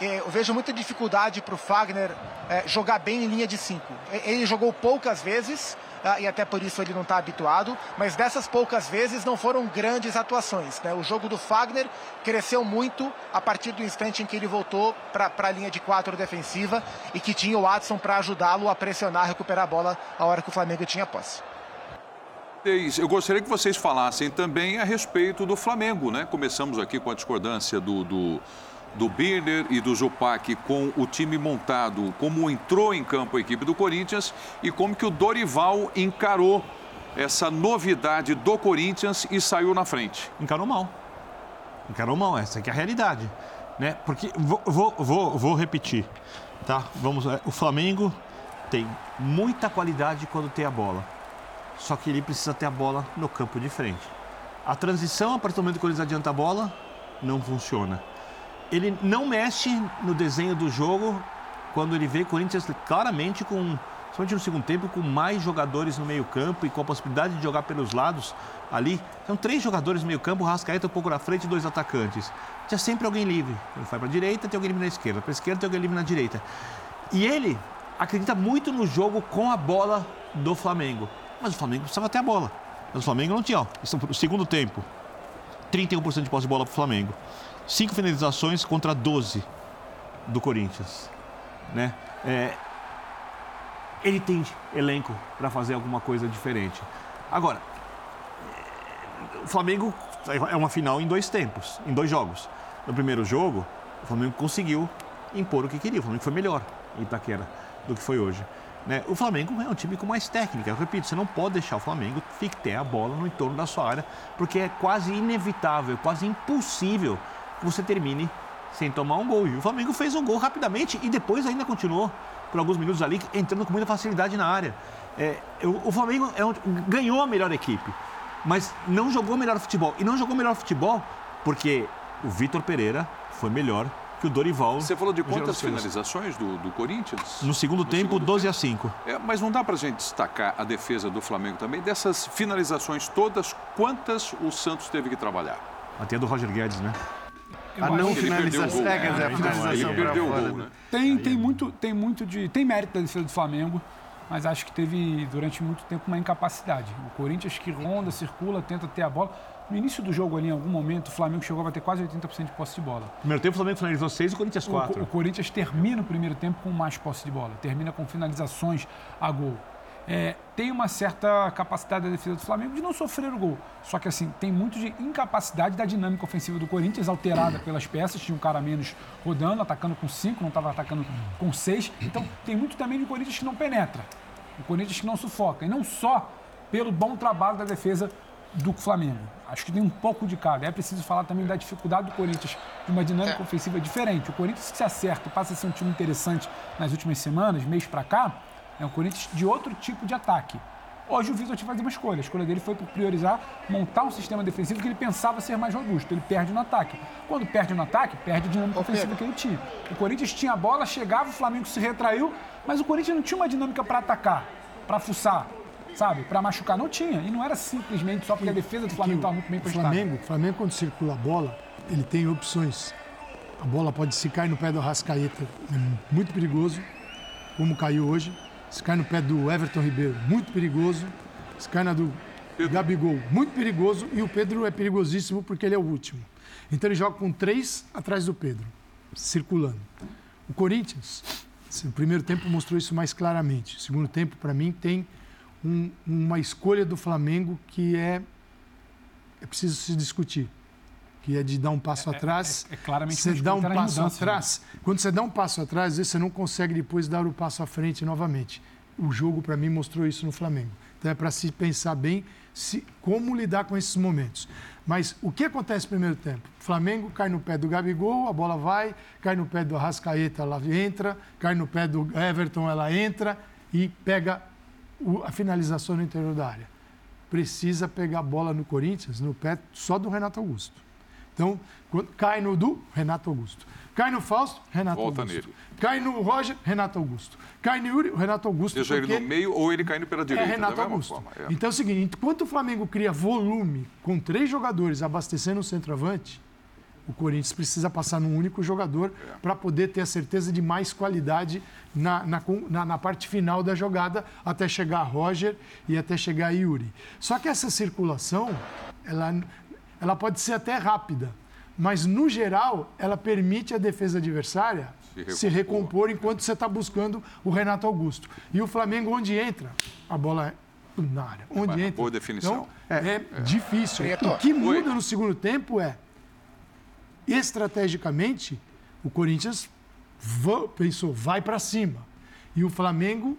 eh, eu vejo muita dificuldade para o Fagner eh, jogar bem em linha de 5. Ele jogou poucas vezes, e até por isso ele não está habituado, mas dessas poucas vezes não foram grandes atuações. Né? O jogo do Fagner cresceu muito a partir do instante em que ele voltou para a linha de quatro defensiva e que tinha o Watson para ajudá-lo a pressionar, recuperar a bola a hora que o Flamengo tinha posse. Eu gostaria que vocês falassem também a respeito do Flamengo, né? Começamos aqui com a discordância do, do do Birner e do Zupac com o time montado, como entrou em campo a equipe do Corinthians e como que o Dorival encarou essa novidade do Corinthians e saiu na frente. Encarou mal. Encarou mal, essa é a realidade. Né? Porque, vou, vou, vou, vou repetir, tá? Vamos, o Flamengo tem muita qualidade quando tem a bola. Só que ele precisa ter a bola no campo de frente. A transição, a partir do momento que eles adianta a bola, não funciona ele não mexe no desenho do jogo quando ele vê Corinthians claramente com, somente no segundo tempo, com mais jogadores no meio campo e com a possibilidade de jogar pelos lados ali. São três jogadores no meio campo, o Rascaeta um pouco na frente e dois atacantes. Tinha sempre alguém livre. Ele vai para a direita, tem alguém livre na esquerda. Para a esquerda, tem alguém livre na direita. E ele acredita muito no jogo com a bola do Flamengo. Mas o Flamengo precisava ter a bola. Mas o Flamengo não tinha. Ó, segundo tempo, 31% de posse de bola para o Flamengo cinco finalizações contra 12 do Corinthians. Né? É, ele tem elenco para fazer alguma coisa diferente. Agora, o Flamengo é uma final em dois tempos, em dois jogos. No primeiro jogo, o Flamengo conseguiu impor o que queria. O Flamengo foi melhor em Itaquera do que foi hoje. Né? O Flamengo é um time com mais técnica. Eu repito, você não pode deixar o Flamengo ter a bola no entorno da sua área, porque é quase inevitável, quase impossível você termine sem tomar um gol. E o Flamengo fez um gol rapidamente e depois ainda continuou por alguns minutos ali, entrando com muita facilidade na área. É, o, o, Flamengo é um, ganhou a melhor equipe, mas não jogou melhor futebol. E não jogou melhor futebol porque o Vitor Pereira foi melhor que o Dorival. Você falou de quantas finalizações do, do, Corinthians? No segundo no tempo, segundo 12 tempo. a 5. É, mas não dá para a gente destacar a defesa do Flamengo também. Dessas finalizações todas, quantas o Santos teve que trabalhar? Até do Roger Guedes, né? A não finalização. É, quer dizer, a finalização ele perdeu o gol, né? Tem, tem, muito, tem muito de. Tem mérito da defesa do Flamengo, mas acho que teve durante muito tempo uma incapacidade. O Corinthians que ronda, circula, tenta ter a bola. No início do jogo ali, em algum momento, o Flamengo chegou a ter quase 80% de posse de bola. No primeiro tempo, o Flamengo finalizou 6 e o Corinthians 4. O, o Corinthians termina o primeiro tempo com mais posse de bola, termina com finalizações a gol é, tem uma certa capacidade da defesa do Flamengo de não sofrer o gol. Só que assim, tem muito de incapacidade da dinâmica ofensiva do Corinthians, alterada pelas peças. Tinha um cara menos rodando, atacando com cinco, não estava atacando com seis. Então tem muito também de Corinthians que não penetra. O Corinthians que não sufoca. E não só pelo bom trabalho da defesa do Flamengo. Acho que tem um pouco de cada. É preciso falar também da dificuldade do Corinthians de uma dinâmica é. ofensiva diferente. O Corinthians que se acerta e passa a ser um time interessante nas últimas semanas, mês para cá, é um Corinthians de outro tipo de ataque. Hoje o Vitor tinha que fazer uma escolha. A escolha dele foi por priorizar montar um sistema defensivo que ele pensava ser mais robusto. Ele perde no ataque. Quando perde no ataque, perde a dinâmica ofensiva que ele tinha. O Corinthians tinha a bola, chegava, o Flamengo se retraiu, mas o Corinthians não tinha uma dinâmica para atacar, para fuçar, sabe? Para machucar. Não tinha. E não era simplesmente só porque a defesa do Flamengo estava muito bem postada. O Flamengo, Flamengo, quando circula a bola, ele tem opções. A bola pode se cair no pé do Rascaeta, é muito perigoso, como caiu hoje Se cai no pé do Everton Ribeiro, muito perigoso. Se cai na do Gabigol, muito perigoso. E o Pedro é perigosíssimo porque ele é o último. Então ele joga com três atrás do Pedro, circulando. O Corinthians, no primeiro tempo mostrou isso mais claramente. O segundo tempo, para mim, tem um, uma escolha do Flamengo que é, é preciso se discutir que é de dar um passo é, é atrás. É, é, claramente você dá um passo mudança, né? atrás. Né? Quando você dá um passo atrás, você não consegue depois dar o passo à frente novamente. O jogo, para mim, mostrou isso no Flamengo. Então é para se pensar bem se, como lidar com esses momentos. Mas o que acontece no primeiro tempo? O Flamengo cai no pé do Gabigol, a bola vai, cai no pé do Arrascaeta, ela entra, cai no pé do Everton, ela entra e pega a finalização no interior da área. Precisa pegar a bola no Corinthians, no pé só do Renato Augusto. Então, cai no do Renato Augusto. Cai no Fausto, Renato Volta Augusto. Nele. Cai no Roger, Renato Augusto. Cai no Yuri, Renato Augusto. Seja ele no meio ou ele caindo pela direita. É Renato Augusto. Forma, é. Então é o seguinte: enquanto o Flamengo cria volume com três jogadores abastecendo o centroavante, o Corinthians precisa passar num único jogador é. para poder ter a certeza de mais qualidade na, na, na, na, parte final da jogada, até chegar a Roger e até chegar a Yuri. Só que essa circulação, ela ela pode ser até rápida, mas no geral ela permite a defesa adversária se recompor, se recompor enquanto você está buscando o Renato Augusto. E o Flamengo, onde entra, a bola é na área. Onde entra. Boa definição. Então, é, é, difícil. O que muda Oi. no segundo tempo é, estrategicamente, o Corinthians pensou, vai para cima. E o Flamengo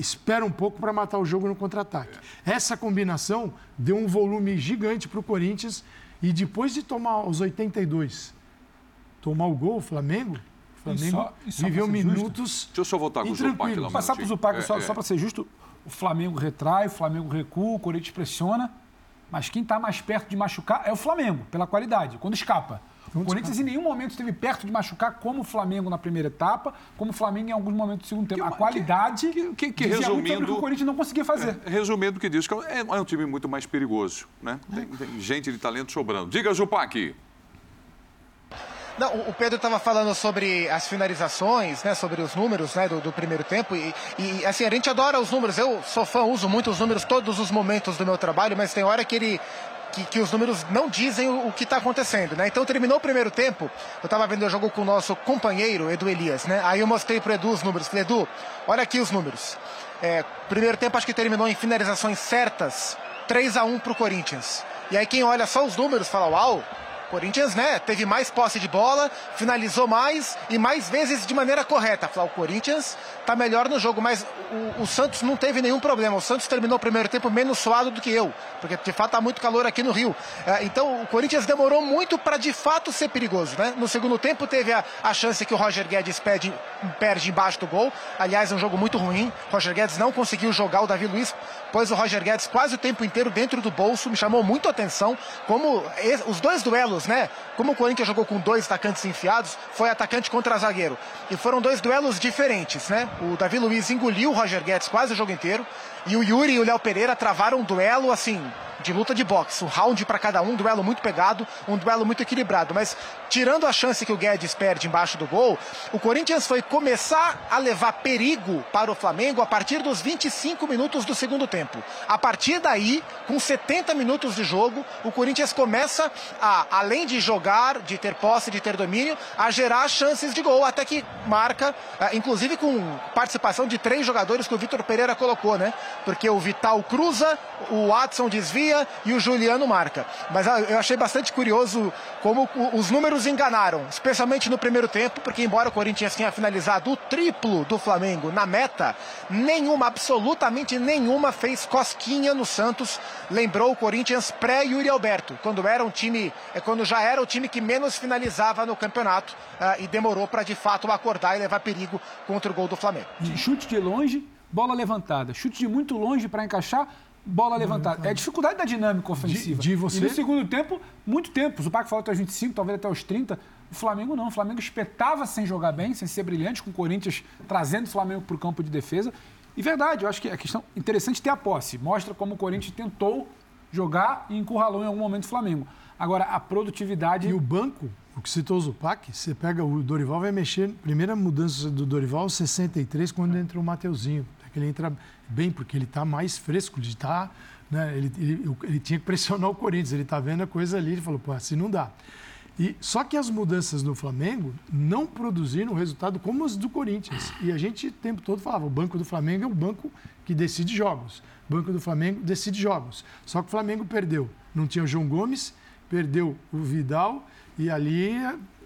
espera um pouco para matar o jogo no contra-ataque. Essa combinação deu um volume gigante para o Corinthians e depois de tomar os 82, tomar o gol, o Flamengo, o Flamengo só, viveu minutos. Justo. Deixa eu só voltar com o Zupac lá. Passar para o Zupac, é, só, é. só para ser justo, o Flamengo retrai, o Flamengo recua, o Corinthians pressiona, mas quem está mais perto de machucar é o Flamengo, pela qualidade, quando escapa. O Corinthians em nenhum momento esteve perto de machucar como o Flamengo na primeira etapa, como o Flamengo em alguns momentos do segundo tempo. Que, a qualidade que, que, que resumindo, que o Corinthians não conseguia fazer. É, resumindo o que diz, que é, é um time muito mais perigoso, né? Tem, tem gente de talento sobrando. Diga, Jupac. Não, o Pedro estava falando sobre as finalizações, né, sobre os números né, do, do primeiro tempo. E, e, assim, a gente adora os números. Eu sou fã, uso muito os números todos os momentos do meu trabalho, mas tem hora que ele que, que, os números não dizem o, o que está acontecendo, né? Então terminou o primeiro tempo, eu estava vendo o jogo com o nosso companheiro, Edu Elias, né? Aí eu mostrei para Edu os números. Falei, Edu, olha aqui os números. É, primeiro tempo acho que terminou em finalizações certas, 3 a 1 para o Corinthians. E aí quem olha só os números fala, uau, Corinthians, né, teve mais posse de bola, finalizou mais e mais vezes de maneira correta. Falar, o Corinthians tá melhor no jogo, mas o, o, Santos não teve nenhum problema. O Santos terminou o primeiro tempo menos suado do que eu, porque de fato tá muito calor aqui no Rio. É, então o Corinthians demorou muito para de fato ser perigoso, né? No segundo tempo teve a, a chance que o Roger Guedes perde, perde embaixo do gol. Aliás, é um jogo muito ruim. Roger Guedes não conseguiu jogar o Davi Luiz, pôs o Roger Guedes quase o tempo inteiro dentro do bolso. Me chamou muito a atenção como os dois duelos duelos, né? Como o Corinthians jogou com dois atacantes enfiados, foi atacante contra zagueiro. E foram dois duelos diferentes, né? O Davi Luiz engoliu o Roger Guedes quase o jogo inteiro. E o Yuri e o Léo Pereira travaram um duelo assim, de luta de boxe. Um round para cada um, um duelo muito pegado, um duelo muito equilibrado. Mas tirando a chance que o Guedes perde embaixo do gol, o Corinthians foi começar a levar perigo para o Flamengo a partir dos 25 minutos do segundo tempo. A partir daí, com 70 minutos de jogo, o Corinthians começa a, além de jogar, de ter posse, de ter domínio, a gerar chances de gol, até que marca, eh, inclusive com participação de três jogadores que o Vitor Pereira colocou, né? Porque o Vital cruza, o Watson desvia e o Juliano marca. Mas ah, eu achei bastante curioso como os números enganaram, especialmente no primeiro tempo, porque embora o Corinthians tenha finalizado o triplo do Flamengo na meta, nenhuma, absolutamente nenhuma fez cosquinha no Santos. Lembrou o Corinthians pré-Yuri Alberto, quando era um time, é quando já era o time que menos finalizava no campeonato uh, e demorou para de fato acordar e levar perigo contra o gol do Flamengo. De chute de longe, bola levantada. Chute de muito longe para encaixar, bola levantada. É a dificuldade da dinâmica ofensiva. De, de você... E no segundo tempo, muito tempo. O Zupac falou até os 25, talvez até os 30. O Flamengo não. O Flamengo espetava sem jogar bem, sem ser brilhante, com o Corinthians trazendo o Flamengo para o campo de defesa. E verdade, eu acho que a questão interessante é ter a posse. Mostra como o Corinthians tentou jogar e encurralou em algum momento o Flamengo. Agora, a produtividade. E o banco, o que citou o Zupac, você pega o Dorival, vai mexer. Primeira mudança do Dorival, 63, quando entra o Mateuzinho. Ele entra bem, porque ele está mais fresco de estar. Tá, né? Ele, ele, ele, tinha que pressionar o Corinthians, ele está vendo a coisa ali, ele falou, pô, assim não dá. E, só que as mudanças no Flamengo não produziram resultado como as do Corinthians. E a gente o tempo todo falava, o banco do Flamengo é o banco que decide jogos. O banco do Flamengo decide jogos. Só que o Flamengo perdeu. Não tinha o João Gomes, perdeu o Vidal e ali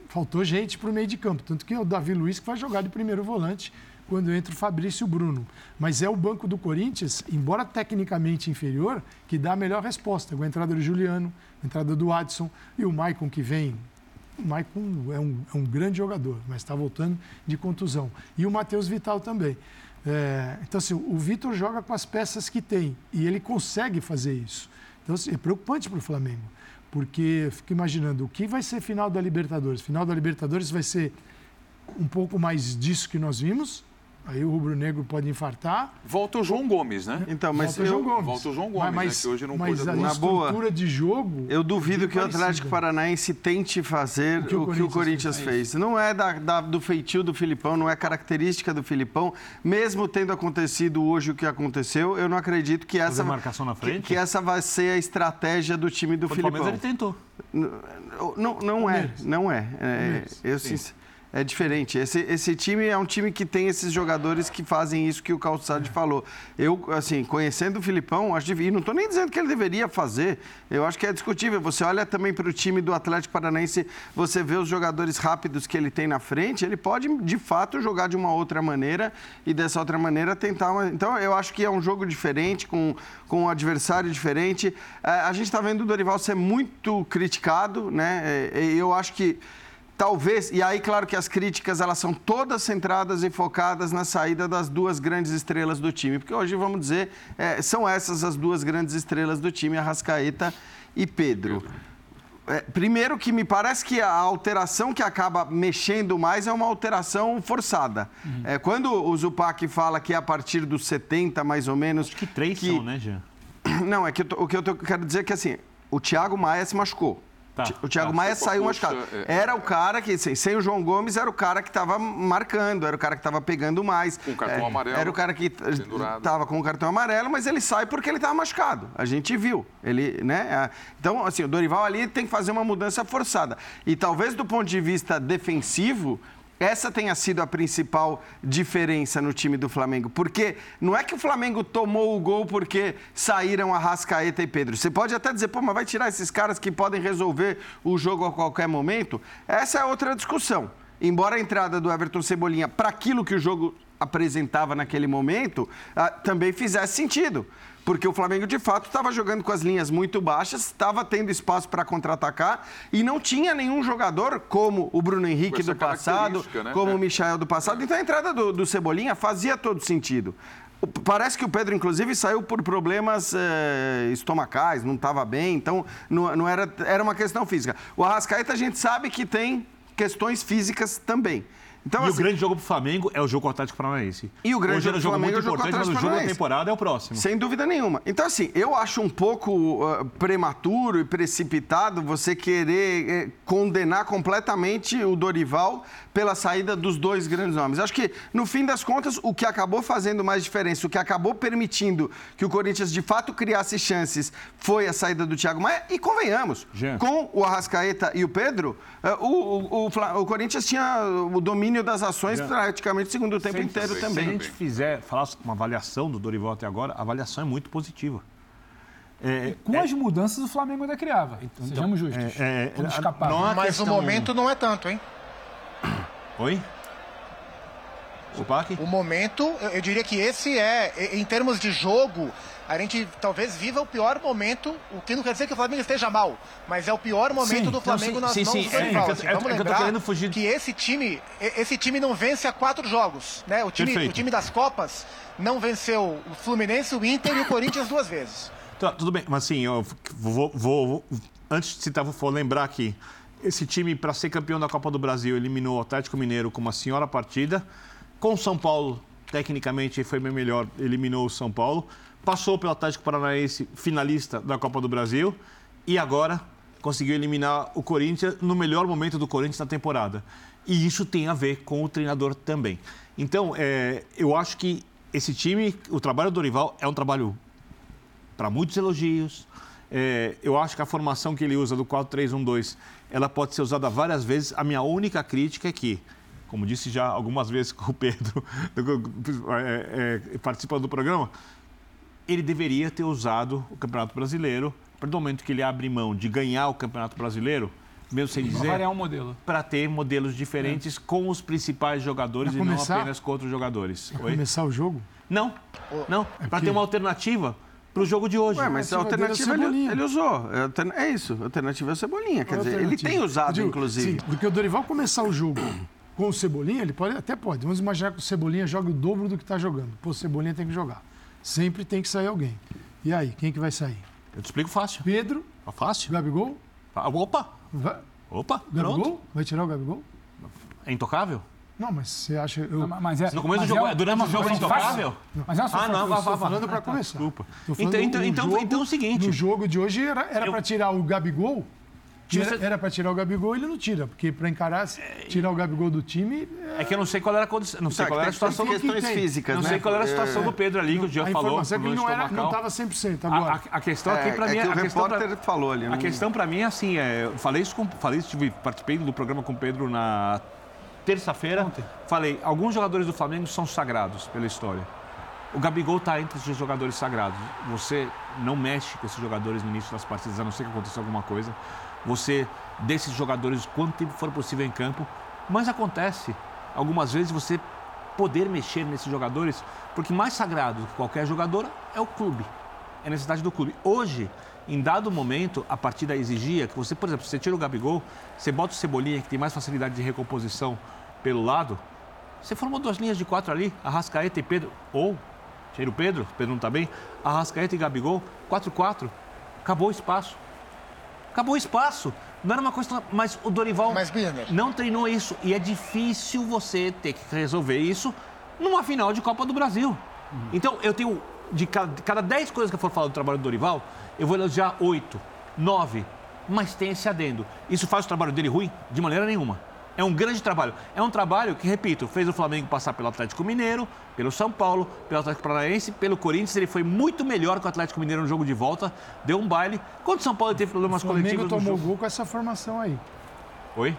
faltou gente para o meio de campo. Tanto que é o Davi Luiz que vai jogar de primeiro volante quando entra o Fabrício Bruno. Mas é o banco do Corinthians, embora tecnicamente inferior, que dá a melhor resposta. Com a entrada do Juliano, a entrada do Adson e o Maicon que vem. O Maicon é um, é um grande jogador, mas está voltando de contusão. E o Matheus Vital também. É, então, assim, o Vitor joga com as peças que tem e ele consegue fazer isso. Então, assim, é preocupante para o Flamengo, porque fico imaginando o que vai ser final da Libertadores. Final da Libertadores vai ser um pouco mais disso que nós vimos, Aí o rubro-negro pode infartar. Volta o João Gomes, né? Então, mas volta eu... o João Gomes. Volta o João Gomes, mas, né? que hoje não mas pôde a Na estrutura de jogo. Eu duvido que o Atlético Paranaense tente fazer o que o, o, que o Corinthians fez. fez. Não é da, da, do feitio do Filipão, não é característica do Filipão. Mesmo tendo acontecido hoje o que aconteceu, eu não acredito que essa. marcação na frente? Que, que, essa vai ser a estratégia do time do Filipão. Mas ele tentou. Não, não, não é, não é. é eu, sinceramente é diferente. Esse, esse time é um time que tem esses jogadores que fazem isso que o Calçado falou. Eu, assim, conhecendo o Filipão, acho e não estou nem dizendo que ele deveria fazer. Eu acho que é discutível. Você olha também para o time do Atlético Paranaense, você vê os jogadores rápidos que ele tem na frente, ele pode, de fato, jogar de uma outra maneira e dessa outra maneira tentar. Uma... Então, eu acho que é um jogo diferente, com, com um adversário diferente. É, a gente está vendo o Dorival ser muito criticado, né? É, eu acho que talvez, e aí claro que as críticas elas são todas centradas e focadas na saída das duas grandes estrelas do time, porque hoje vamos dizer, é, são essas as duas grandes estrelas do time, Arrascaeta e Pedro. É, primeiro que me parece que a alteração que acaba mexendo mais é uma alteração forçada. Uhum. É, quando o Zupac fala que é a partir dos 70, mais ou menos... Acho que três que... são, né, Jean? *clears throat* Não, é que tô, o que eu quero dizer é que assim, o Thiago Maia se machucou. Tá, o Thiago tá. Maia saiu machucado. É. Era o cara que, assim, sem o João Gomes, era o cara que estava marcando, era o cara que estava pegando mais. Com o cartão é, amarelo. Era o cara que estava com o cartão amarelo, mas ele sai porque ele estava machucado. A gente viu. Ele, né? Então, assim, o Dorival ali tem que fazer uma mudança forçada. E talvez do ponto de vista defensivo, essa tenha sido a principal diferença no time do Flamengo. Porque não é que o Flamengo tomou o gol porque saíram Arrascaeta e Pedro. Você pode até dizer, pô, mas vai tirar esses caras que podem resolver o jogo a qualquer momento? Essa é outra discussão. Embora a entrada do Everton Cebolinha para aquilo que o jogo apresentava naquele momento, ah, também fizesse sentido porque o Flamengo de fato estava jogando com as linhas muito baixas, estava tendo espaço para contra-atacar e não tinha nenhum jogador como o Bruno Henrique do passado, né? como é. o Michael do passado. Então a entrada do, do Cebolinha fazia todo sentido. Parece que o Pedro, inclusive, saiu por problemas é, estomacais, não estava bem, então não, não, era, era uma questão física. O Arrascaeta a gente sabe que tem questões físicas também. Então, e assim, o grande jogo pro Flamengo é o jogo com o Atlético Paranaense. E o grande Hoje jogo do Flamengo é o jogo Paranaense. Mas o jogo da temporada é o próximo. Sem dúvida nenhuma. Então, assim, eu acho um pouco uh, prematuro e precipitado você querer eh, condenar completamente o Dorival pela saída dos dois grandes nomes. Acho que, no fim das contas, o que acabou fazendo mais diferença, o que acabou permitindo que o Corinthians de fato criasse chances, foi a saída do Thiago Maia. E convenhamos, Jean. com o Arrascaeta e o Pedro, uh, o, o, o, o Corinthians tinha o domínio domínio das ações Já. praticamente o segundo tempo inteiro também. Se a gente fizer, falar uma avaliação do Dorival até agora, a avaliação é muito positiva. É, com é, as mudanças, o Flamengo ainda criava. Então, Sejamos justos. É, é, escapar. Mas questão... o momento não é tanto, hein? *coughs* Oi? O, o momento, eu diria que esse é, em termos de jogo, a gente talvez viva o pior momento, o que não quer dizer que o Flamengo esteja mal, mas é o pior momento sim, do Flamengo não, sim, nas sim, mãos sim, do Dorival. É, assim, vamos é, lembrar fugir... que esse time, esse time não vence há quatro jogos, né? O time, o time das Copas não venceu o Fluminense, o Inter e o Corinthians duas vezes. Tá, tudo bem, mas assim, eu vou, vou, vou antes de citar, vou lembrar que esse time, para ser campeão da Copa do Brasil, eliminou o Atlético Mineiro com uma senhora partida. Com o São Paulo, tecnicamente, foi bem melhor, eliminou o São Paulo passou pelo Atlético Paranaense finalista da Copa do Brasil e agora conseguiu eliminar o Corinthians no melhor momento do Corinthians na temporada. E isso tem a ver com o treinador também. Então, é, eu acho que esse time, o trabalho do Dorival é um trabalho para muitos elogios. É, eu acho que a formação que ele usa do 4-3-1-2, ela pode ser usada várias vezes. A minha única crítica é que, como disse já algumas vezes com o Pedro, *laughs* é, é, do programa, ele deveria ter usado o Campeonato Brasileiro, a partir do momento que ele abre mão de ganhar o Campeonato Brasileiro, mesmo sem dizer, variar um modelo. para ter modelos diferentes com os principais jogadores Pra e não apenas com outros jogadores. Pra Oi? começar o jogo, Não, não, para porque- ter uma alternativa para o jogo de hoje. Ué, mas a alternativa alternativa dele é ele, Cebolinha. ele usou. É É isso, a alternativa é a Cebolinha. Quer dizer, ele Alternativa. tem usado, digo, inclusive. Sim, porque o Dorival começar o jogo com o Cebolinha, ele pode, até pode. Vamos imaginar que o Cebolinha joga o dobro do que está jogando. Pô, o Cebolinha tem que jogar. Sempre tem que sair alguém. E aí, quem que vai sair? Eu te explico fácil. Pedro, Tá Fácil. Gabigol? Ah, Opa, Vai- opa, Gabigol? pronto. Vai tirar o Gabigol? É intocável? Não, mas você acha. Eu, Mas é, No começo mas do jogo, é, durante é o jogo é intocável? Mas é uma Ah, solução não, Estou falando para começar. Desculpa. Tô falando Então, então, o então, jogo- então é o seguinte. No jogo de hoje era Eu- para tirar o Gabigol. Que Era, você- era para tirar o Gabigol, ele não tira, porque para encarar, tirar o Gabigol do time, É que eu não sei qual era a condição, não sei Tá, qual era a tem situação do questões tem. físicas, Não né? sei qual era a situação É, do Pedro ali, que o dia a falou. informação é que ele não era, não estava 100% A, agora. a- a questão É, aqui pra é mim que o a questão pra- repórter falou ali, A não- questão pra mim é assim, é, eu falei isso com, falei isso, tive, participei do programa com o Pedro na terça-feira. Falei, alguns jogadores do Flamengo são sagrados pela história. O Gabigol está entre os jogadores sagrados. Você não mexe com esses jogadores no início das partidas, a não ser que aconteça alguma coisa. Você desses jogadores quanto tempo for possível em campo. Mas acontece, algumas vezes, você poder mexer nesses jogadores, porque mais sagrado que qualquer jogador é o clube. É a necessidade do clube. Hoje, em dado momento, a partida exigia que você, por exemplo, você tira o Gabigol, você bota o Cebolinha, que tem mais facilidade de recomposição pelo lado, você formou duas linhas de quatro ali, Arrascaeta e Pedro, ou, tira o Pedro, Pedro não está bem, Arrascaeta e Gabigol, 4-4, acabou o espaço. Acabou o espaço. Não era uma coisa. Mas o Dorival Mas, não treinou isso. E é difícil você ter que resolver isso numa final de Copa do Brasil. Então, eu tenho. De cada, de cada 10 coisas que eu for falar do trabalho do Dorival, eu vou elogiar 8, 9. Mas tem esse adendo. Isso faz o trabalho dele ruim? De maneira nenhuma. É um grande trabalho. É um trabalho que, repito, fez o Flamengo passar pelo Atlético Mineiro, pelo São Paulo, pelo Atlético Paranaense, pelo Corinthians. Ele foi muito melhor que o Atlético Mineiro no jogo de volta, deu um baile. Quando o São Paulo teve O problemas Flamengo coletivos no tomou jogo. gol com essa formação aí. Oi?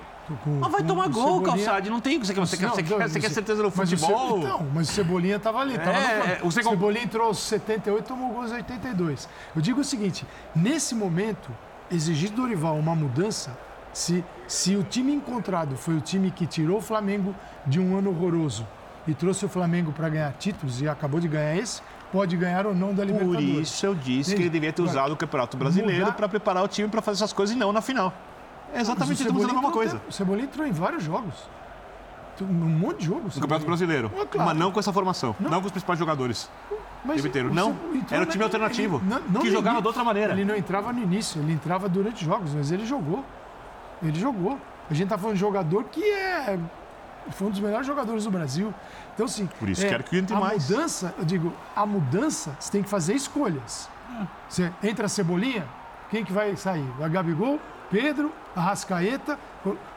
Mas vai tomar o gol, Cebolinha- Calçade. Não tem. Você quer, você Não, quer, não, você quer certeza no o futebol? Então, mas o Cebolinha estava ali. Tava É, no o Cebolinha entrou aos 78 e tomou gols aos 82. Eu digo o seguinte, nesse momento, exigir do Dorival uma mudança, se, se o time encontrado foi o time que tirou o Flamengo de um ano horroroso e trouxe o Flamengo para ganhar títulos e acabou de ganhar esse, pode ganhar ou não da Por Libertadores. isso eu disse que Entende? ele devia ter Agora, usado o Campeonato Brasileiro para preparar o time para fazer essas coisas e não na final. É exatamente fazendo a mesma coisa. O Cebolinha entrou em vários jogos. Um monte de jogos. No Campeonato Brasileiro. Ah, claro. Mas não com essa formação. Não, com os principais jogadores. Mas inteiro. Não, era o time alternativo, ele- não- não que jogava ini- de outra maneira. Ele não entrava no início, ele entrava durante jogos, mas ele jogou. Ele jogou. A gente tá falando de jogador que é foi um dos melhores jogadores do Brasil. Então, assim, Por isso quero que entre a mais. mudança, eu digo, a mudança, você tem que fazer escolhas. Você entra a Cebolinha, quem que vai sair? A Gabigol, Pedro, Arrascaeta,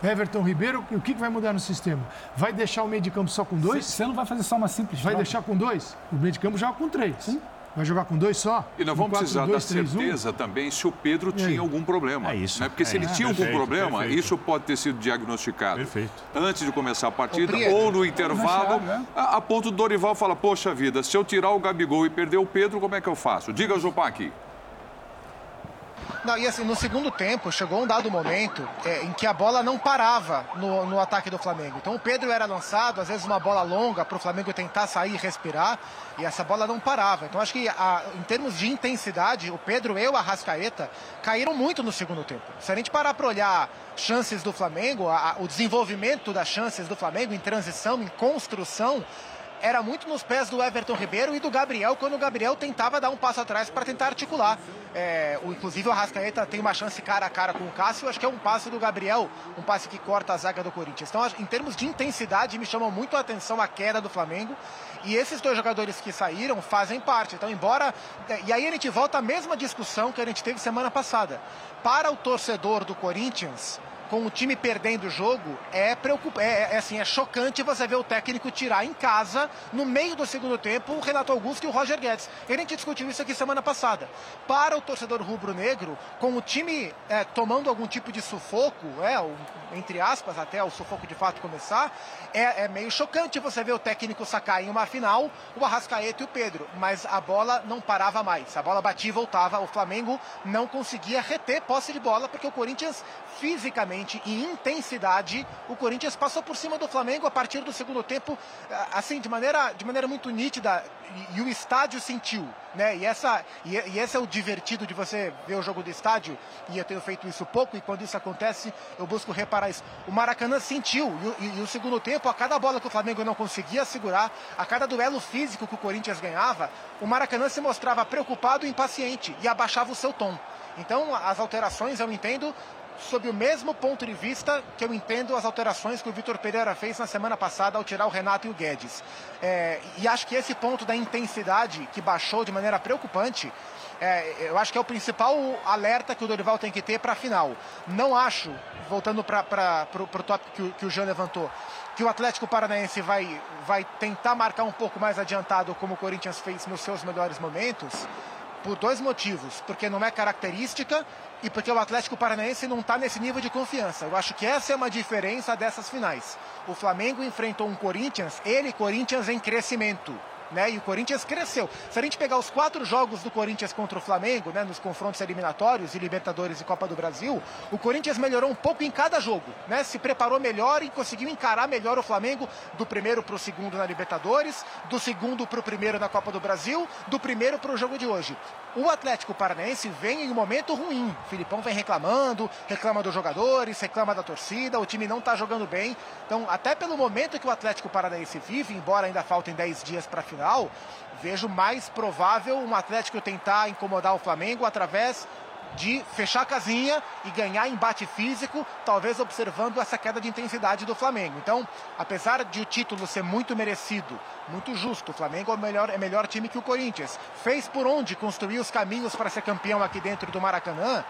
Everton Ribeiro, o que, que vai mudar no sistema? Vai deixar o meio de campo só com dois? Você não vai fazer só uma simples Vai troca. deixar com dois? O meio de campo joga com três. Vai jogar com dois só? E nós Um vamos precisar da 4-2-3-1? certeza também se o Pedro tinha algum problema. É isso. Né? Porque se É ele isso. tinha algum Perfeito, problema, perfeito. isso pode ter sido diagnosticado Perfeito. antes de começar a partida ou no intervalo, Não é a, a ponto do Dorival fala, poxa vida, se eu tirar o Gabigol e perder o Pedro, como é que eu faço? Diga, Zupac. Não, e assim, no segundo tempo, chegou um dado momento é, em que a bola não parava no, no ataque do Flamengo. Então o Pedro era lançado, às vezes uma bola longa para o Flamengo tentar sair e respirar, e essa bola não parava. Então acho que a- em termos de intensidade, o Pedro e o Arrascaeta caíram muito no segundo tempo. Se a gente parar para olhar chances do Flamengo, a- a- o desenvolvimento das chances do Flamengo em transição, em construção, era muito nos pés do Everton Ribeiro e do Gabriel, quando o Gabriel tentava dar um passo atrás para tentar articular. É, o, inclusive o Arrascaeta tem uma chance cara a cara com o Cássio, acho que é um passe do Gabriel, um passe que corta a zaga do Corinthians. Então, em termos de intensidade, me chamou muito a atenção a queda do Flamengo. E esses dois jogadores que saíram fazem parte. Então, embora. É, e aí a gente volta à mesma discussão que a gente teve semana passada. Para o torcedor do Corinthians, com o time perdendo o jogo, é, preocup... é, é, assim, é chocante você ver o técnico tirar em casa, no meio do segundo tempo, o Renato Augusto e o Roger Guedes. A gente discutiu isso aqui semana passada. Para o torcedor rubro-negro, com o time é, tomando algum tipo de sufoco, é, o, entre aspas, até o sufoco de fato começar, é, é meio chocante você ver o técnico sacar em uma final o Arrascaeta e o Pedro. Mas a bola não parava mais. A bola batia e voltava. O Flamengo não conseguia reter posse de bola, porque o Corinthians fisicamente e intensidade, o Corinthians passou por cima do Flamengo a partir do segundo tempo, assim, de maneira, de maneira muito nítida, e, e o estádio sentiu, né? E, essa, e, e, esse é o divertido de você ver o jogo do estádio, e eu tenho feito isso pouco, e quando isso acontece, eu busco reparar isso. O Maracanã sentiu, e, e, e o segundo tempo, a cada bola que o Flamengo não conseguia segurar, a cada duelo físico que o Corinthians ganhava, o Maracanã se mostrava preocupado e impaciente, e abaixava o seu tom. Então, as alterações, eu entendo, sob o mesmo ponto de vista que eu entendo as alterações que o Vitor Pereira fez na semana passada ao tirar o Renato e o Guedes. É, e acho que esse ponto da intensidade que baixou de maneira preocupante, é, eu acho que é o principal alerta que o Dorival tem que ter para a final. Não acho, voltando para o tópico que, que o Jean levantou, que o Atlético Paranaense vai, vai tentar marcar um pouco mais adiantado, como o Corinthians fez nos seus melhores momentos, por dois motivos. Porque não é característica e porque o Atlético Paranaense não está nesse nível de confiança. Eu acho que essa é uma diferença dessas finais. O Flamengo enfrentou um Corinthians, ele, Corinthians, em crescimento né? E o Corinthians cresceu. Se a gente pegar os quatro jogos do Corinthians contra o Flamengo, né? Nos confrontos eliminatórios e Libertadores e Copa do Brasil, o Corinthians melhorou um pouco em cada jogo, né? Se preparou melhor e conseguiu encarar melhor o Flamengo do primeiro para o segundo na Libertadores, do segundo para o primeiro na Copa do Brasil, do primeiro para o jogo de hoje. O Atlético Paranaense vem em um momento ruim. O Filipão vem reclamando, reclama dos jogadores, reclama da torcida, o time não está jogando bem. Então, até pelo momento que o Atlético Paranaense vive, embora ainda faltem 10 dias para a final, vejo mais provável um Atlético tentar incomodar o Flamengo através de fechar a casinha e ganhar embate físico, talvez observando essa queda de intensidade do Flamengo. Então, apesar de o título ser muito merecido, muito justo, o Flamengo é o melhor, é melhor time que o Corinthians. Fez por onde construir os caminhos para ser campeão aqui dentro do Maracanã.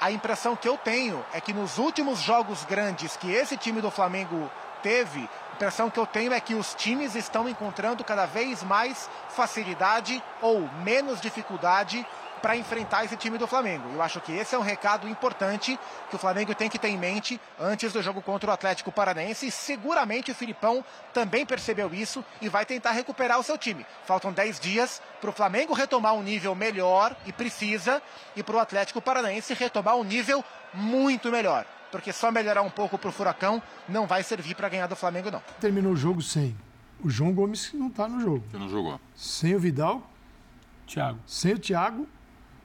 A impressão que eu tenho é que nos últimos jogos grandes que esse time do Flamengo teve, impressão que eu tenho é que os times estão encontrando cada vez mais facilidade ou menos dificuldade para enfrentar esse time do Flamengo. Eu acho que esse é um recado importante que o Flamengo tem que ter em mente antes do jogo contra o Atlético Paranaense. E seguramente o Filipão também percebeu isso e vai tentar recuperar o seu time. Faltam 10 dias para o Flamengo retomar um nível melhor e precisa, e para o Atlético Paranaense retomar um nível muito melhor porque só melhorar um pouco para o Furacão não vai servir para ganhar do Flamengo, não. Terminou o jogo sem o João Gomes, que não está no jogo. Que não jogou. Sem o Vidal. Thiago. Sem o Thiago.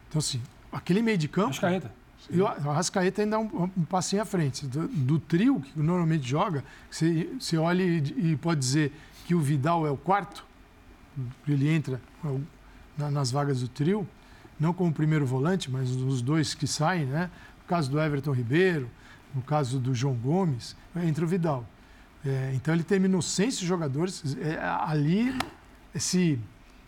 Então, assim, aquele meio de campo. Arrascaeta. E o Arrascaeta ainda é um, um passinho à frente. Do, do, trio, que normalmente joga, você, você olha e, e, pode dizer que o Vidal é o quarto, ele entra na, nas vagas do trio, não como primeiro volante, mas os dois que saem, né? No caso do Everton Ribeiro, no caso do João Gomes, entra o Vidal. É, então ele terminou sem esses jogadores. É, ali, esse,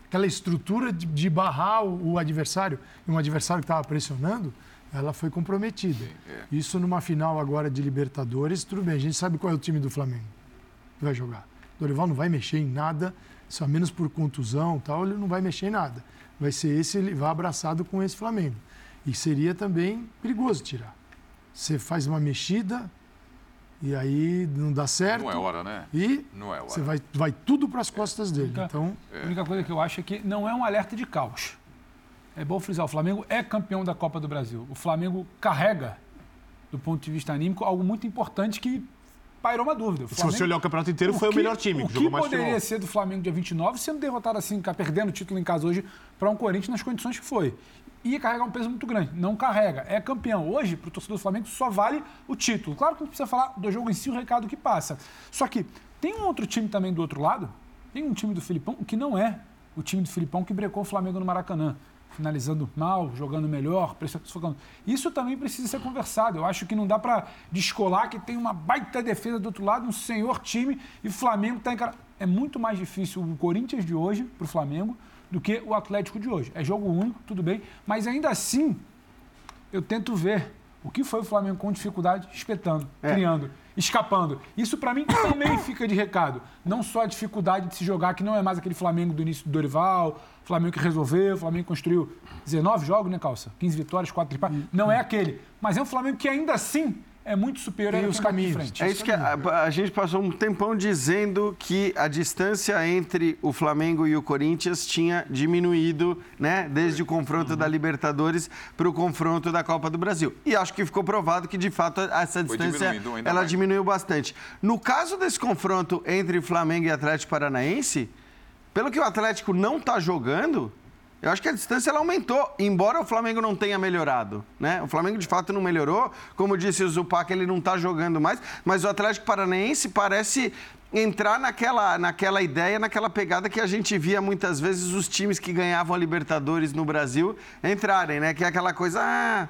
aquela estrutura de, de barrar o, o, adversário, e um adversário que estava pressionando, ela foi comprometida. É. Isso numa final agora de Libertadores, tudo bem, a gente sabe qual é o time do Flamengo que vai jogar. O Dorival não vai mexer em nada, só menos por contusão tal, ele não vai mexer em nada. Vai ser esse, ele vai abraçado com esse Flamengo. E seria também perigoso tirar. Você faz uma mexida e aí não dá certo. Não é hora, né? E não é hora. você vai, vai tudo para as costas dele. A única, então... a única coisa que eu acho é que não é um alerta de caos. É bom frisar, o Flamengo é campeão da Copa do Brasil. O Flamengo carrega, do ponto de vista anímico, algo muito importante que pairou uma dúvida. Flamengo, Se você olhar o campeonato inteiro, foi que, o melhor time. O que, que poderia futebol. ser do Flamengo dia 29, sendo derrotado assim, perdendo o título em casa hoje para um Corinthians nas condições que foi ia carregar um peso muito grande. Não carrega. É campeão. Hoje, para o torcedor do Flamengo, só vale o título. Claro que não precisa falar do jogo em si, o recado que passa. Só que tem um outro time também do outro lado, Tem um time do Filipão que não é o time do Filipão que brecou o Flamengo no Maracanã. Finalizando mal, jogando melhor, sufocando. Isso também precisa ser conversado. Eu acho que não dá para descolar que tem uma baita defesa do outro lado, um senhor time, e o Flamengo está encarando. É muito mais difícil o Corinthians de hoje para o Flamengo do que o Atlético de hoje. É jogo único, tudo bem, mas ainda assim eu tento ver o que foi o Flamengo com dificuldade, espetando, é. criando, escapando. Isso para mim também *coughs* fica de recado. Não só a dificuldade de se jogar, que não é mais aquele Flamengo do início do Dorival, Flamengo que resolveu, Flamengo construiu 19 jogos, né, Calça? 15 vitórias, 4 empates. Não é aquele. Mas é um Flamengo que ainda assim é muito superior Tem os caminhos. É isso que a, a, gente passou um tempão dizendo que a distância entre o Flamengo e o Corinthians tinha diminuído, né, desde o confronto uhum. da Libertadores para o confronto da Copa do Brasil. E acho que ficou provado que de fato essa distância ela mais. diminuiu bastante. No caso desse confronto entre Flamengo e Atlético Paranaense, pelo que o Atlético não está jogando, eu acho que a distância ela aumentou, embora o Flamengo não tenha melhorado. Né? O Flamengo de fato não melhorou. Como disse o Zupac, ele não está jogando mais, mas o Atlético Paranaense parece entrar naquela, naquela ideia, naquela pegada que a gente via muitas vezes os times que ganhavam a Libertadores no Brasil entrarem, né? Que é aquela coisa. Ah,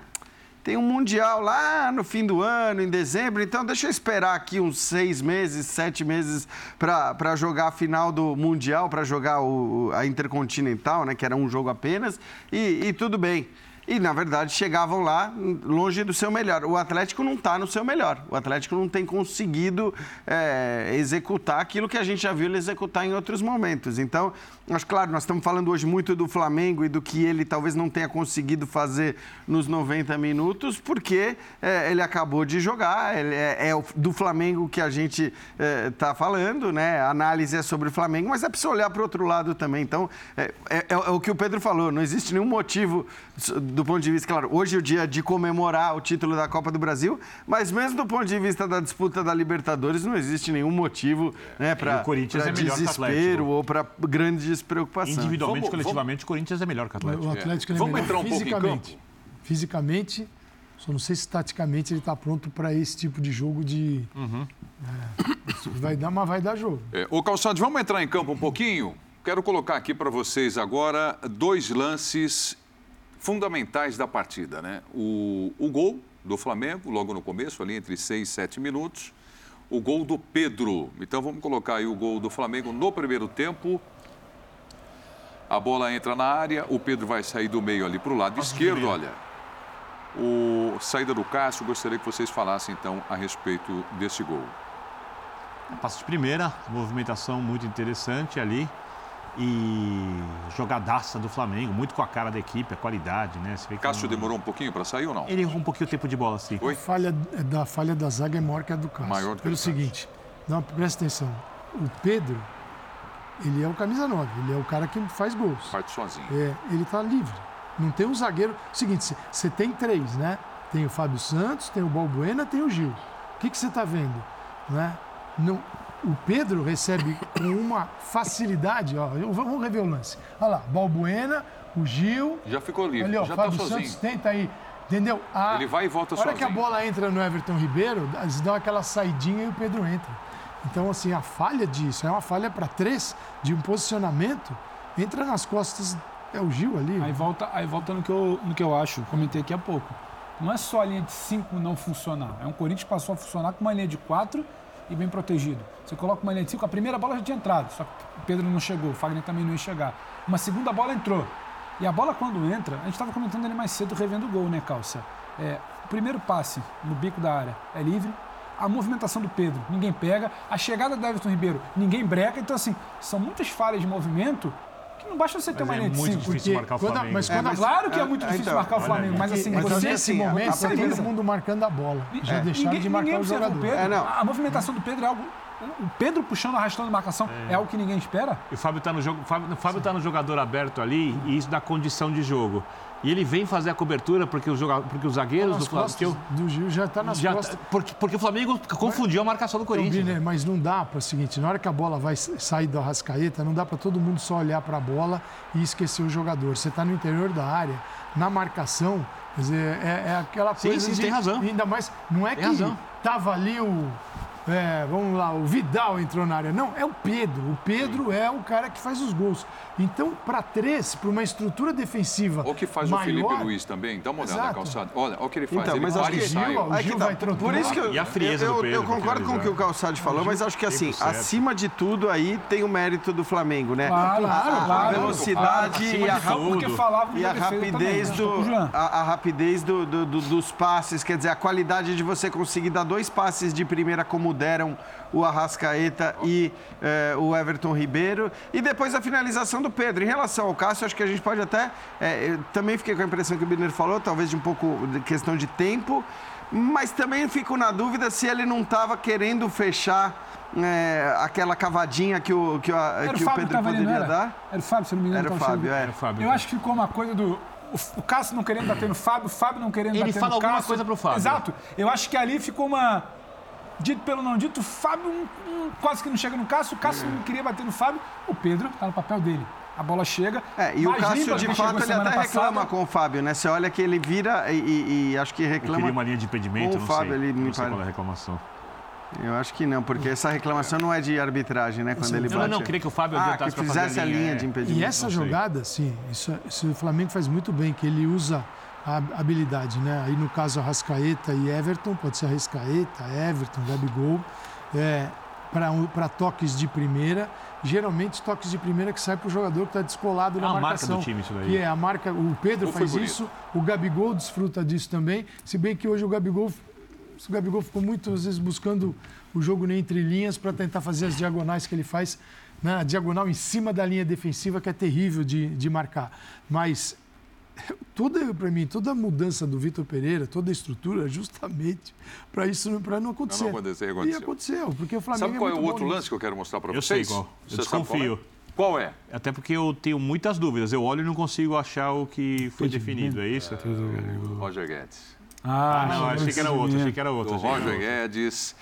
tem um Mundial lá no fim do ano, em dezembro, então deixa eu esperar aqui uns seis meses, sete meses para jogar a final do Mundial, para jogar o, a Intercontinental, né, que era um jogo apenas, e, e tudo bem e, na verdade, chegavam lá longe do seu melhor. O Atlético não está no seu melhor. O Atlético não tem conseguido é, executar aquilo que a gente já viu ele executar em outros momentos. Então, mas, claro, nós estamos falando hoje muito do Flamengo e do que ele talvez não tenha conseguido fazer nos 90 minutos, porque é, ele acabou de jogar. É, é, do Flamengo que a gente está é, falando, né? A análise é sobre o Flamengo, mas é preciso olhar para o outro lado também. Então, é, é, é o que o Pedro falou: não existe nenhum motivo do ponto de vista, claro, hoje é o dia de comemorar o título da Copa do Brasil, mas mesmo do ponto de vista da disputa da Libertadores, não existe nenhum motivo né, para é desespero ou para grande despreocupação. Individualmente, vamos, coletivamente, vamos... o Corinthians é melhor que o Atlético. O Atlético é. é vamos melhor entrar um fisicamente. pouco em campo? Fisicamente, só não sei se taticamente ele está pronto para esse tipo de jogo de. Uhum. É, vai dar, mas vai dar jogo. É, ô Calçado, vamos entrar em campo um pouquinho? Quero colocar aqui para vocês agora dois lances fundamentais da partida, né? O, o gol do Flamengo, logo no começo, ali entre 6 e 7 minutos. O gol do Pedro. Então vamos colocar aí o gol do Flamengo no primeiro tempo. A bola entra na área, o Pedro vai sair do meio ali para o lado esquerdo, olha. O saída do Cássio, gostaria que vocês falassem então a respeito desse gol. Passo de primeira, movimentação muito interessante ali e jogadaça do Flamengo, muito com a cara da equipe, a qualidade, né? Você Cássio demorou um pouquinho para sair ou não? Ele errou um pouquinho o tempo de bola, sim. A falha da, falha da zaga é maior que a do Cássio. Maior do que Pelo seguinte, não, presta atenção, o Pedro, ele é o camisa 9, ele é o cara que faz gols. Parte sozinho. É, ele está livre. Não tem um zagueiro... Seguinte, você tem três, né? Tem o Fábio Santos, tem o Balbuena, tem o Gil. O que você está vendo? Né? Não, o Pedro recebe com uma facilidade, ó, vamos rever o lance. Olha lá, Balbuena, o Gil. Já ficou livre, ali, ó, já tá Fábio tá sozinho. Santos tenta aí, entendeu? A, Ele vai e volta sozinho. A hora que a bola entra no Everton Ribeiro, eles dão aquela saidinha e o Pedro entra. Então, assim, a falha disso é uma falha para três de um posicionamento, entra nas costas, é o Gil ali. Aí volta, aí volta no, que eu, no que eu acho, comentei aqui há pouco. Não é só a linha de cinco não funcionar, é um Corinthians que passou a funcionar com uma linha de quatro e bem protegido. Você coloca uma linha de cinco, a primeira bola já tinha entrado, só que o Pedro não chegou, o Fagner também não ia chegar. Uma segunda bola entrou. E a bola quando entra, a gente estava comentando ali mais cedo, revendo o gol, né, Calça? É, o primeiro passe no bico da área é livre, a movimentação do Pedro, ninguém pega, a chegada do Everton Ribeiro, ninguém breca. Então, assim, são muitas falhas de movimento não basta você ter mas uma linha de 5. É muito difícil marcar o Flamengo. Mas, quando, é, mas, claro que é muito difícil então, marcar o Flamengo, mas assim, mas você, nesse assim, momento está todo mundo marcando a bola. Já é. deixaram ninguém, de marcar o jogador. Pedro, é, a movimentação do Pedro é algo o Pedro puxando, arrastando a marcação é. é algo que ninguém espera. E o Fábio está no jogo, Fábio, Fábio tá no jogador aberto ali e isso dá condição de jogo. E ele vem fazer a cobertura porque os, jogadores, porque os zagueiros do Flamengo. Do Gil já está nas já tá- costas. Tá, porque, porque, o Flamengo confundiu a marcação do Corinthians. Então, mas não dá para o seguinte: na hora que a bola vai sair da rascaeta, não dá para todo mundo só olhar para a bola e esquecer o jogador. Você está no interior da área, na marcação, quer dizer, é, é aquela coisa. Sim, sim, de, tem razão. Ainda mais, não é tem que razão. tava ali o é, vamos lá, o Vidal entrou na área. Não, é o Pedro. O Pedro é o cara que faz os gols. Então, para três, para uma estrutura defensiva. O que faz maior, o Felipe Luiz também. Dá uma olhada na Exato. calçada. Olha, olha o que ele faz. Então, ele mas acho que. Gil, que Gil tá. vai trotando. Por isso que eu, E a frieza eu, do eu- Pedro eu concordo com o que o Calçado falou, mas acho que assim, acima de tudo aí tem o mérito do Flamengo, né? Claro, a, claro, a claro. velocidade Acima e a, tudo, e a rapidez, também, do, estou com o Jean. a, a rapidez do- do- do- dos passes, quer dizer, a qualidade de você conseguir dar dois passes de primeira como deram o Arrascaeta e eh, o Everton Ribeiro. E depois a finalização do Pedro. Em relação ao Cássio, acho que a gente pode até. eu também fiquei com a impressão que o Birner falou, talvez de um pouco de questão de tempo. Mas também fico na dúvida se ele não estava querendo fechar eh, aquela cavadinha que o, que que o o Pedro poderia era? dar. Era o Fábio, se eu não me engano. Era o Fábio, é. Era o Fábio. Eu acho que ficou uma coisa do. o, Cássio não querendo bater no Fábio, o Fábio não querendo Ele bater fala no alguma Cássio. coisa pro Fábio. Exato. Eu acho que ali ficou uma. Dito pelo não dito, o Fábio um- um quase que não chega no Cássio, o Cássio não queria bater no Fábio, o Pedro tá no papel dele. A bola chega. É, e o mais Cássio, limpa de fato, ele até reclama passada. com o Fábio, né? Você olha que ele vira e, e- e acho que Eu reclama. queria uma linha de impedimento, com o não Fábio sei. me não sei parece. qual é a reclamação. Eu acho que não, porque essa reclamação não é de arbitragem, né? Quando ele Não, bate. não, queria que o Fábio Ah, que adiantasse pra fazer fizesse a linha é. de impedimento. E essa não sei. jogada, sim, isso, isso o Flamengo faz muito bem, que ele usa a habilidade, né? Aí no caso Arrascaeta e Everton, pode ser Arrascaeta, Everton, Gabigol, é, para toques de primeira. Geralmente toques de primeira que sai para o jogador que está descolado na É a marca marcação. do time isso daí. Que é a marca, o Pedro faz bonito. isso, o Gabigol desfruta disso também. Se bem que hoje o Gabigol o Gabigol ficou muitas vezes buscando o jogo entre linhas para tentar fazer as diagonais que ele faz, né? a diagonal em cima da linha defensiva, que é terrível de, de marcar. Mas toda, para mim, toda a mudança do Vitor Pereira, toda a estrutura, é justamente para isso para não acontecer. Não acontecer, E aconteceu. aconteceu, porque o Flamengo Sabe qual é o muito bom outro nisso. lance que eu quero mostrar para Eu vocês? sei qual. Eu sabe qual é? desconfio. Qual é? Até porque eu tenho muitas dúvidas. Eu olho e não consigo achar o que foi definido, é isso? Roger Guedes. Ah, Não, achei que era outro, achei que era outro. do Roger outro.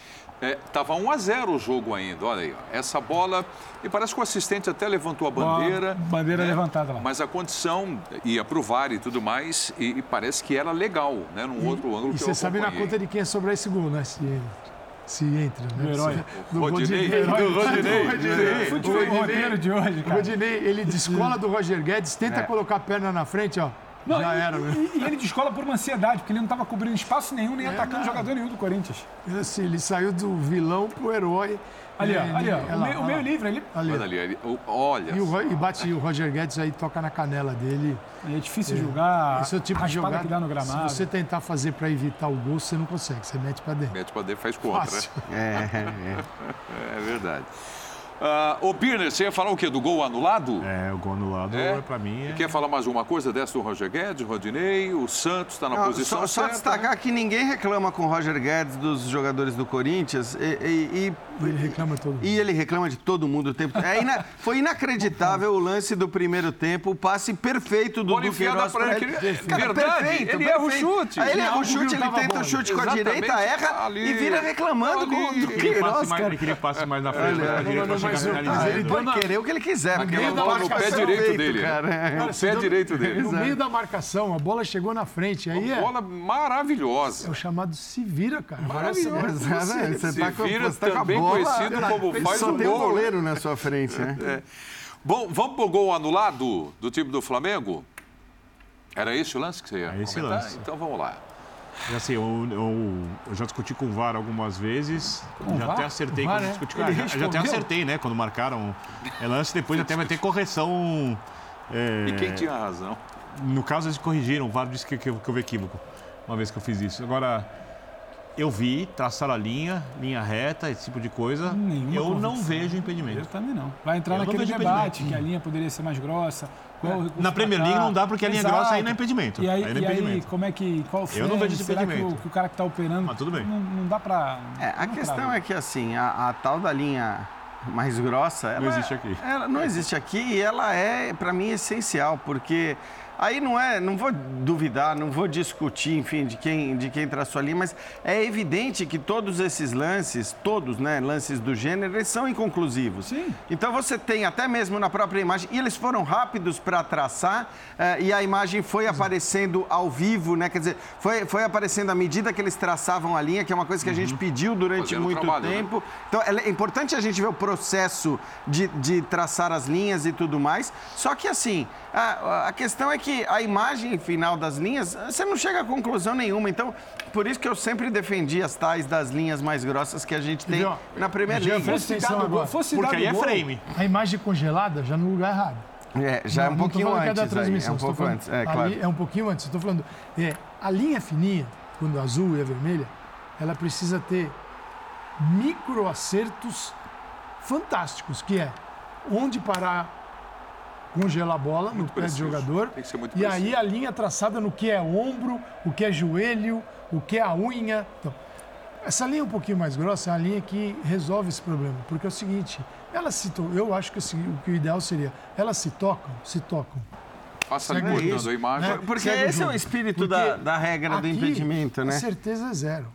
Guedes. É, tava 1 a 0 o jogo ainda, olha aí. Ó. Essa bola, e parece que o assistente até levantou a bandeira. bandeira levantada lá. Mas a condição ia pro VAR e tudo mais, e, e parece que era legal, né? Num outro ângulo E que eu você sabe na conta de quem é sobrar esse gol, né? Se, se entra, né? Do herói. *laughs* *laughs* Do Rodinei. Rodinei. Do Rodinei. Eu fui de O Rodinei- roteiro de hoje, O cara. Rodinei, ele descola do Roger Guedes, tenta É. colocar a perna na frente, ó. Não, já e, era, né? e, e ele descola por uma ansiedade, porque ele não estava cobrindo espaço nenhum, nem atacando nada. jogador nenhum do Corinthians. Assim, ele saiu do vilão pro herói. Ali, ó, É, ali, ó. é o, lá, meio, o ó meio lá. livre ali. Ali. Olha ali, ali, olha. E, o, e bate o Roger Guedes aí toca na canela dele. É difícil julgar Esse é o tipo de jogada que dá no gramado. Se você tentar fazer para evitar o gol, você não consegue, você mete para dentro. Mete pra dentro, faz contra. Fácil. É, *laughs* é. É verdade. Ah, ô, Birner, você ia falar o quê? Do gol anulado? É, o gol anulado, É? é? pra mim, é... quer falar mais uma coisa dessa do Roger Guedes, Rodinei? O Santos está na Não, posição só, só certa, destacar né? que ninguém reclama com o Roger Guedes dos jogadores do Corinthians e, e- e- Ele reclama todo mundo. e ele reclama de todo mundo o tempo é ina- *laughs* Foi inacreditável o lance do primeiro tempo, o passe perfeito do Bola Duque enfiada Queiroz pra pra ele. ele. Cara, Verdade, perfeito, ele erra o chute. Aí ele erra o chute, ele tenta o chute com a direita, erra ali. e vira reclamando Ali. com o Duque Ele passe mais, cara. ele queria passe mais na frente, mas eu mas ele pode querer o que ele quiser, ele bola no pé marcação direito feito, dele. né? cara. No pé direito dele. No meio da marcação, a bola chegou na frente. Aí é, Bola é maravilhosa. o chamado se vira, cara. Maravilhoso. Exatamente, Você Se tá com, vira, você tá com a também bola, conhecido como faz só o tem um gol, né? goleiro na sua frente, né? Bom, vamos pro gol anulado do time do Flamengo? Era esse o lance que você ia É esse comentar? lance. Então vamos lá. E Assim, eu, eu- eu já discuti com o VAR algumas vezes. Com já VAR? até acertei VAR, quando é? discuti com Ele ah, já- Já até acertei, né? Quando marcaram é lance, depois até vai ter correção. é, E quem tinha razão? No caso, eles corrigiram. O VAR disse que, que, que houve equívoco uma vez que eu fiz isso. Agora, eu vi, traçaram a linha, linha reta, esse tipo de coisa. Nenhuma eu não vejo Eu impedimento. também não. Vai entrar Eu não naquele debate impedimento. que a linha poderia ser mais grossa. qual recurso Na Premier League não dá porque a linha Exato. grossa aí não é impedimento. E aí, Aí não é e aí impedimento. como é que. Qual Eu não vejo esse Será que o, impedimento. que o cara que está operando. Mas tudo bem. Não, não dá pra. É, a não questão é que, assim, a, a tal da linha mais grossa... Ela, existe aqui. Ela não existe aqui e ela é, para mim, essencial, porque Aí não é, não vou duvidar, não vou discutir, enfim, de quem, de quem traçou ali, mas é evidente que todos esses lances, todos, né, lances do gênero, eles são inconclusivos. Sim. Então você tem até mesmo na própria imagem, e eles foram rápidos para traçar, eh, e a imagem foi aparecendo ao vivo, né? Quer dizer, foi, foi aparecendo à medida que eles traçavam a linha, que é uma coisa que a gente pediu durante Fazendo muito trabalho, né? tempo. Então é importante a gente ver o processo de, de traçar as linhas e tudo mais. Só que assim, a, a questão é que a imagem final das linhas, você não chega a conclusão nenhuma. Então, por isso que eu sempre defendi as tais das linhas mais grossas que a gente tem Viu? na Já League. presta atenção agora. fosse Porque dado aí é frame. A imagem congelada já no lugar errado. É, já é um Não, não tô pouquinho que é da antes aí, é transmissão, um pouco falando- antes, é ali claro. É um pouquinho antes. Estou falando, é, a linha fininha, quando a azul e a vermelha, ela precisa ter micro acertos fantásticos, que é onde parar congelar a bola no pé preciso. do jogador. Tem que ser muito e preciso. aí a linha traçada no que é ombro, o que é joelho, o que é a unha. Então, essa linha um pouquinho mais grossa é a linha que resolve esse problema. Porque é o seguinte, elas se to... eu acho que o segui- o que o ideal seria, elas se tocam, se tocam. Cortando isso, a imagem. né? Porque Segue esse é o espírito Porque da, da regra do impedimento, né? A certeza é zero.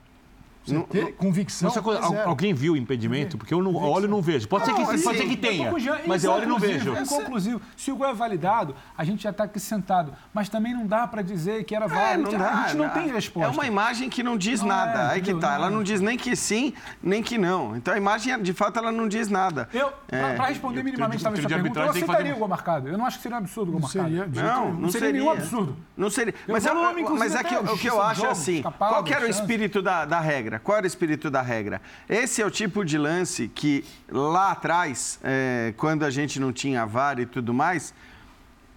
Você Não- ter convicção Essa coisa, é alguém viu o impedimento? Porque eu não olho e não vejo. Pode ser que, Não, sim, pode assim, ser que tenha, mas eu olho e não vejo. É inconclusivo. Se o gol é validado, a gente já está aqui sentado. Mas também não dá para dizer que era É, válido. não dá, a gente não dá. tem resposta. É uma imagem que não diz Não nada. é, Aí que tá. Não Ela é. não diz nem que sim, nem que não. Então a imagem, de fato, ela não diz nada. Eu, É. para responder minimamente talvez trio a de pergunta, eu aceitaria fazer- o gol marcado. Eu não acho que seria um absurdo o gol Não marcado. Não, não, Não seria seria nenhum absurdo. Não seria. Mas, é, é que, eu acho assim, qual que era o espírito da, da regra? Qual era o espírito da regra? Esse é o tipo de lance que lá atrás, é, quando a gente não tinha VAR e tudo mais,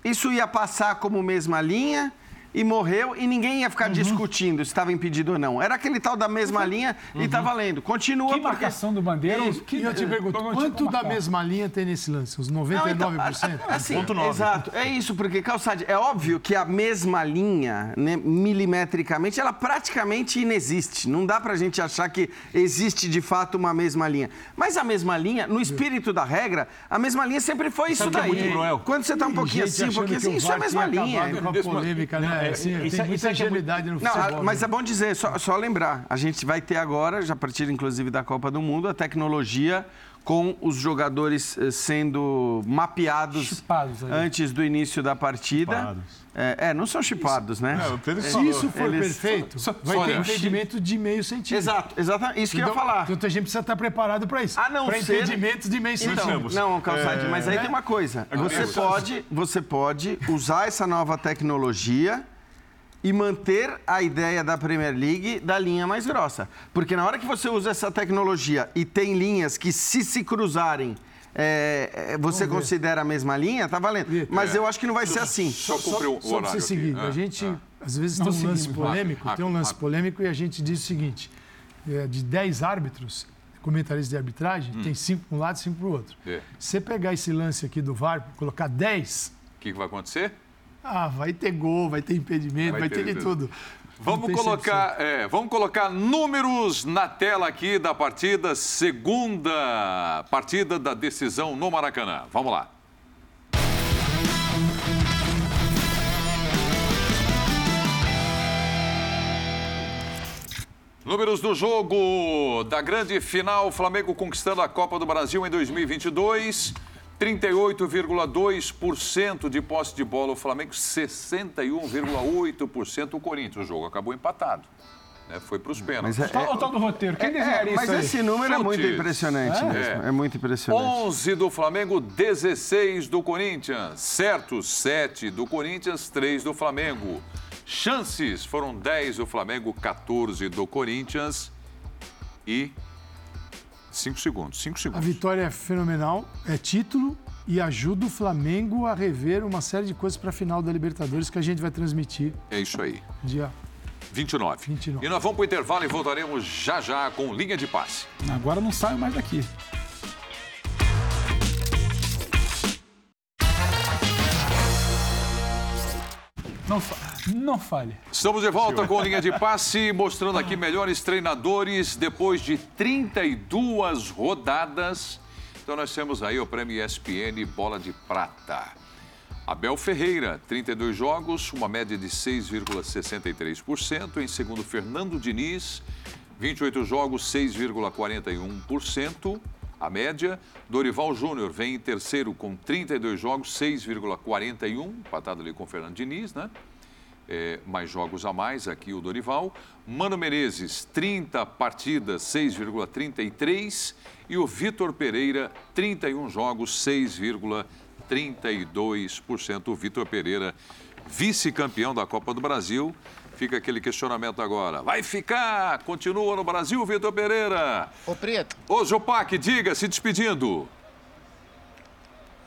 isso ia passar como mesma linha e morreu e ninguém ia ficar Uhum. discutindo se estava impedido ou não. Era aquele tal da mesma linha e tá valendo. Continua Que porque... marcação do Bandeira. E que, e eu te pergunto, eu quanto tinha da mesma linha tem nesse lance? Os Não, então, 99%? a- a- assim, Ponto nove. Exato, é isso, porque, Calçade, é óbvio que a mesma linha, né, milimetricamente, ela praticamente inexiste. Não dá pra gente achar que existe de fato uma mesma linha. Mas a mesma linha, no espírito da regra, a mesma linha sempre foi isso Sabe é daí. muito cruel? Quando você tá um pouquinho assim, um pouquinho assim, isso é a mesma linha. com a Mesma- polêmica, né? É- Assim, isso tem é- muita isso é é muito- ingenuidade no Não, futebol. a- mas né? é bom dizer, só, só lembrar, a gente vai ter agora, já a partir inclusive da Copa do Mundo, a tecnologia com os jogadores eh, sendo mapeados antes do início da partida. Chipados. É, é, não são chipados, né? É, Se falou. isso for Eles- perfeito, só- vai só- ter impedimento de meio centímetro. Exato, exatamente. Isso que eu ia Então, falar. Então a gente precisa estar preparado para isso. A não para ser- impedimentos de meio Então, centímetro. não, Calçade, mas aí né? tem uma coisa. É Você pode, você pode usar essa nova tecnologia e manter a ideia da Premier League da linha mais grossa. Porque na hora que você usa essa tecnologia e tem linhas que, se se cruzarem, é, é, você considera a mesma linha, tá valendo. Mas eu acho que não vai ser assim. Só cumprir o Só para horário você aqui. seguir, Ah, a gente, ah. às vezes, Não tem um lance polêmico, rápido, tem um lance rápido. polêmico e a gente diz o seguinte, é, de 10 árbitros, comentaristas de arbitragem, Hum. tem 5 para um lado e 5 para o outro. É. Você pegar esse lance aqui do VAR, colocar 10, O que, que vai acontecer? Ah, vai ter gol, vai ter impedimento, Vai vai, ter ter de tudo. Vamos colocar, é, vamos colocar números na tela aqui da partida, segunda partida da decisão no Maracanã. Vamos lá. Números do jogo da grande final, Flamengo conquistando a Copa do Brasil em 2022. 38,2% de posse de bola o Flamengo, 61,8% o Corinthians. O jogo acabou empatado. né? Foi para os pênaltis. Mas é- o tal do roteiro. Quem É, desenharia mas isso aí? esse número é muito Chutes. impressionante É? mesmo. É muito impressionante. 11 do Flamengo, 16 do Corinthians. Certo, 7 do Corinthians, 3 do Flamengo. Chances foram 10 do Flamengo, 14 do Corinthians. E 5 segundos, 5 A segundos. vitória é fenomenal, é título e ajuda o Flamengo a rever uma série de coisas para a final da Libertadores que a gente vai transmitir É isso aí. dia 29. 29. E nós vamos para o intervalo e voltaremos já já com linha de passe. Agora não saio mais daqui. Não, não fale. Estamos de volta com linha de passe, mostrando aqui melhores treinadores depois de 32 rodadas. Então nós temos aí o prêmio ESPN Bola de Prata. Abel Ferreira, 32 jogos, uma média de 6,63%. Em segundo, Fernando Diniz, 28 jogos, 6,41%. A média. Dorival Júnior vem em terceiro com 32 jogos, 6,41, empatado ali com Fernando Diniz, né? É, mais jogos a mais aqui o Dorival. Mano Menezes, 30 partidas, 6,33. E o Vitor Pereira, 31 jogos, 6,32%. O Vitor Pereira, vice-campeão da Copa do Brasil. Fica aquele questionamento agora. Vai ficar? Continua no Brasil, Vitor Pereira? Ô, Preto. Ô, Jopac, diga, se despedindo.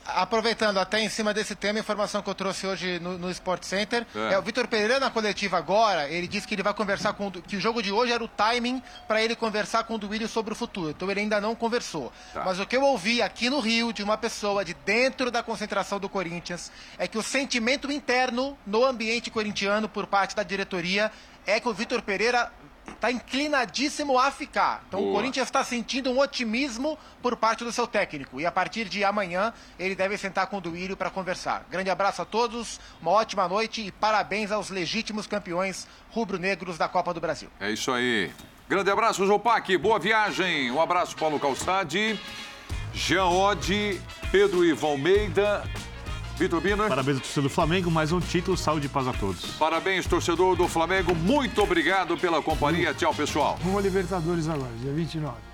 Aproveitando até em cima desse tema, a informação que eu trouxe hoje no, no Sport Center, É. é. o Vitor Pereira na coletiva agora, ele disse que ele vai conversar com que o jogo de hoje era o timing para ele conversar com o Duílio sobre o futuro. Então ele ainda não conversou. Tá. Mas o que eu ouvi aqui no Rio de uma pessoa de dentro da concentração do Corinthians é que o sentimento interno no ambiente corintiano por parte da diretoria é que o Vitor Pereira está inclinadíssimo a ficar. Então Boa. o Corinthians está sentindo um otimismo por parte do seu técnico. E a partir de amanhã ele deve sentar com o Duílio para conversar. Grande abraço a todos, uma ótima noite e parabéns aos legítimos campeões rubro-negros da Copa do Brasil. É isso aí. Grande abraço, Jopac. Boa viagem. Um abraço, Paulo Calçade, Jean Oddi, Pedro Ivo Almeida, Vitor Biner. Parabéns ao torcedor do Flamengo, mais um título, saúde e paz a todos. Parabéns, torcedor do Flamengo. Muito obrigado pela companhia. Tchau, pessoal. Rumo a Libertadores agora, dia 29.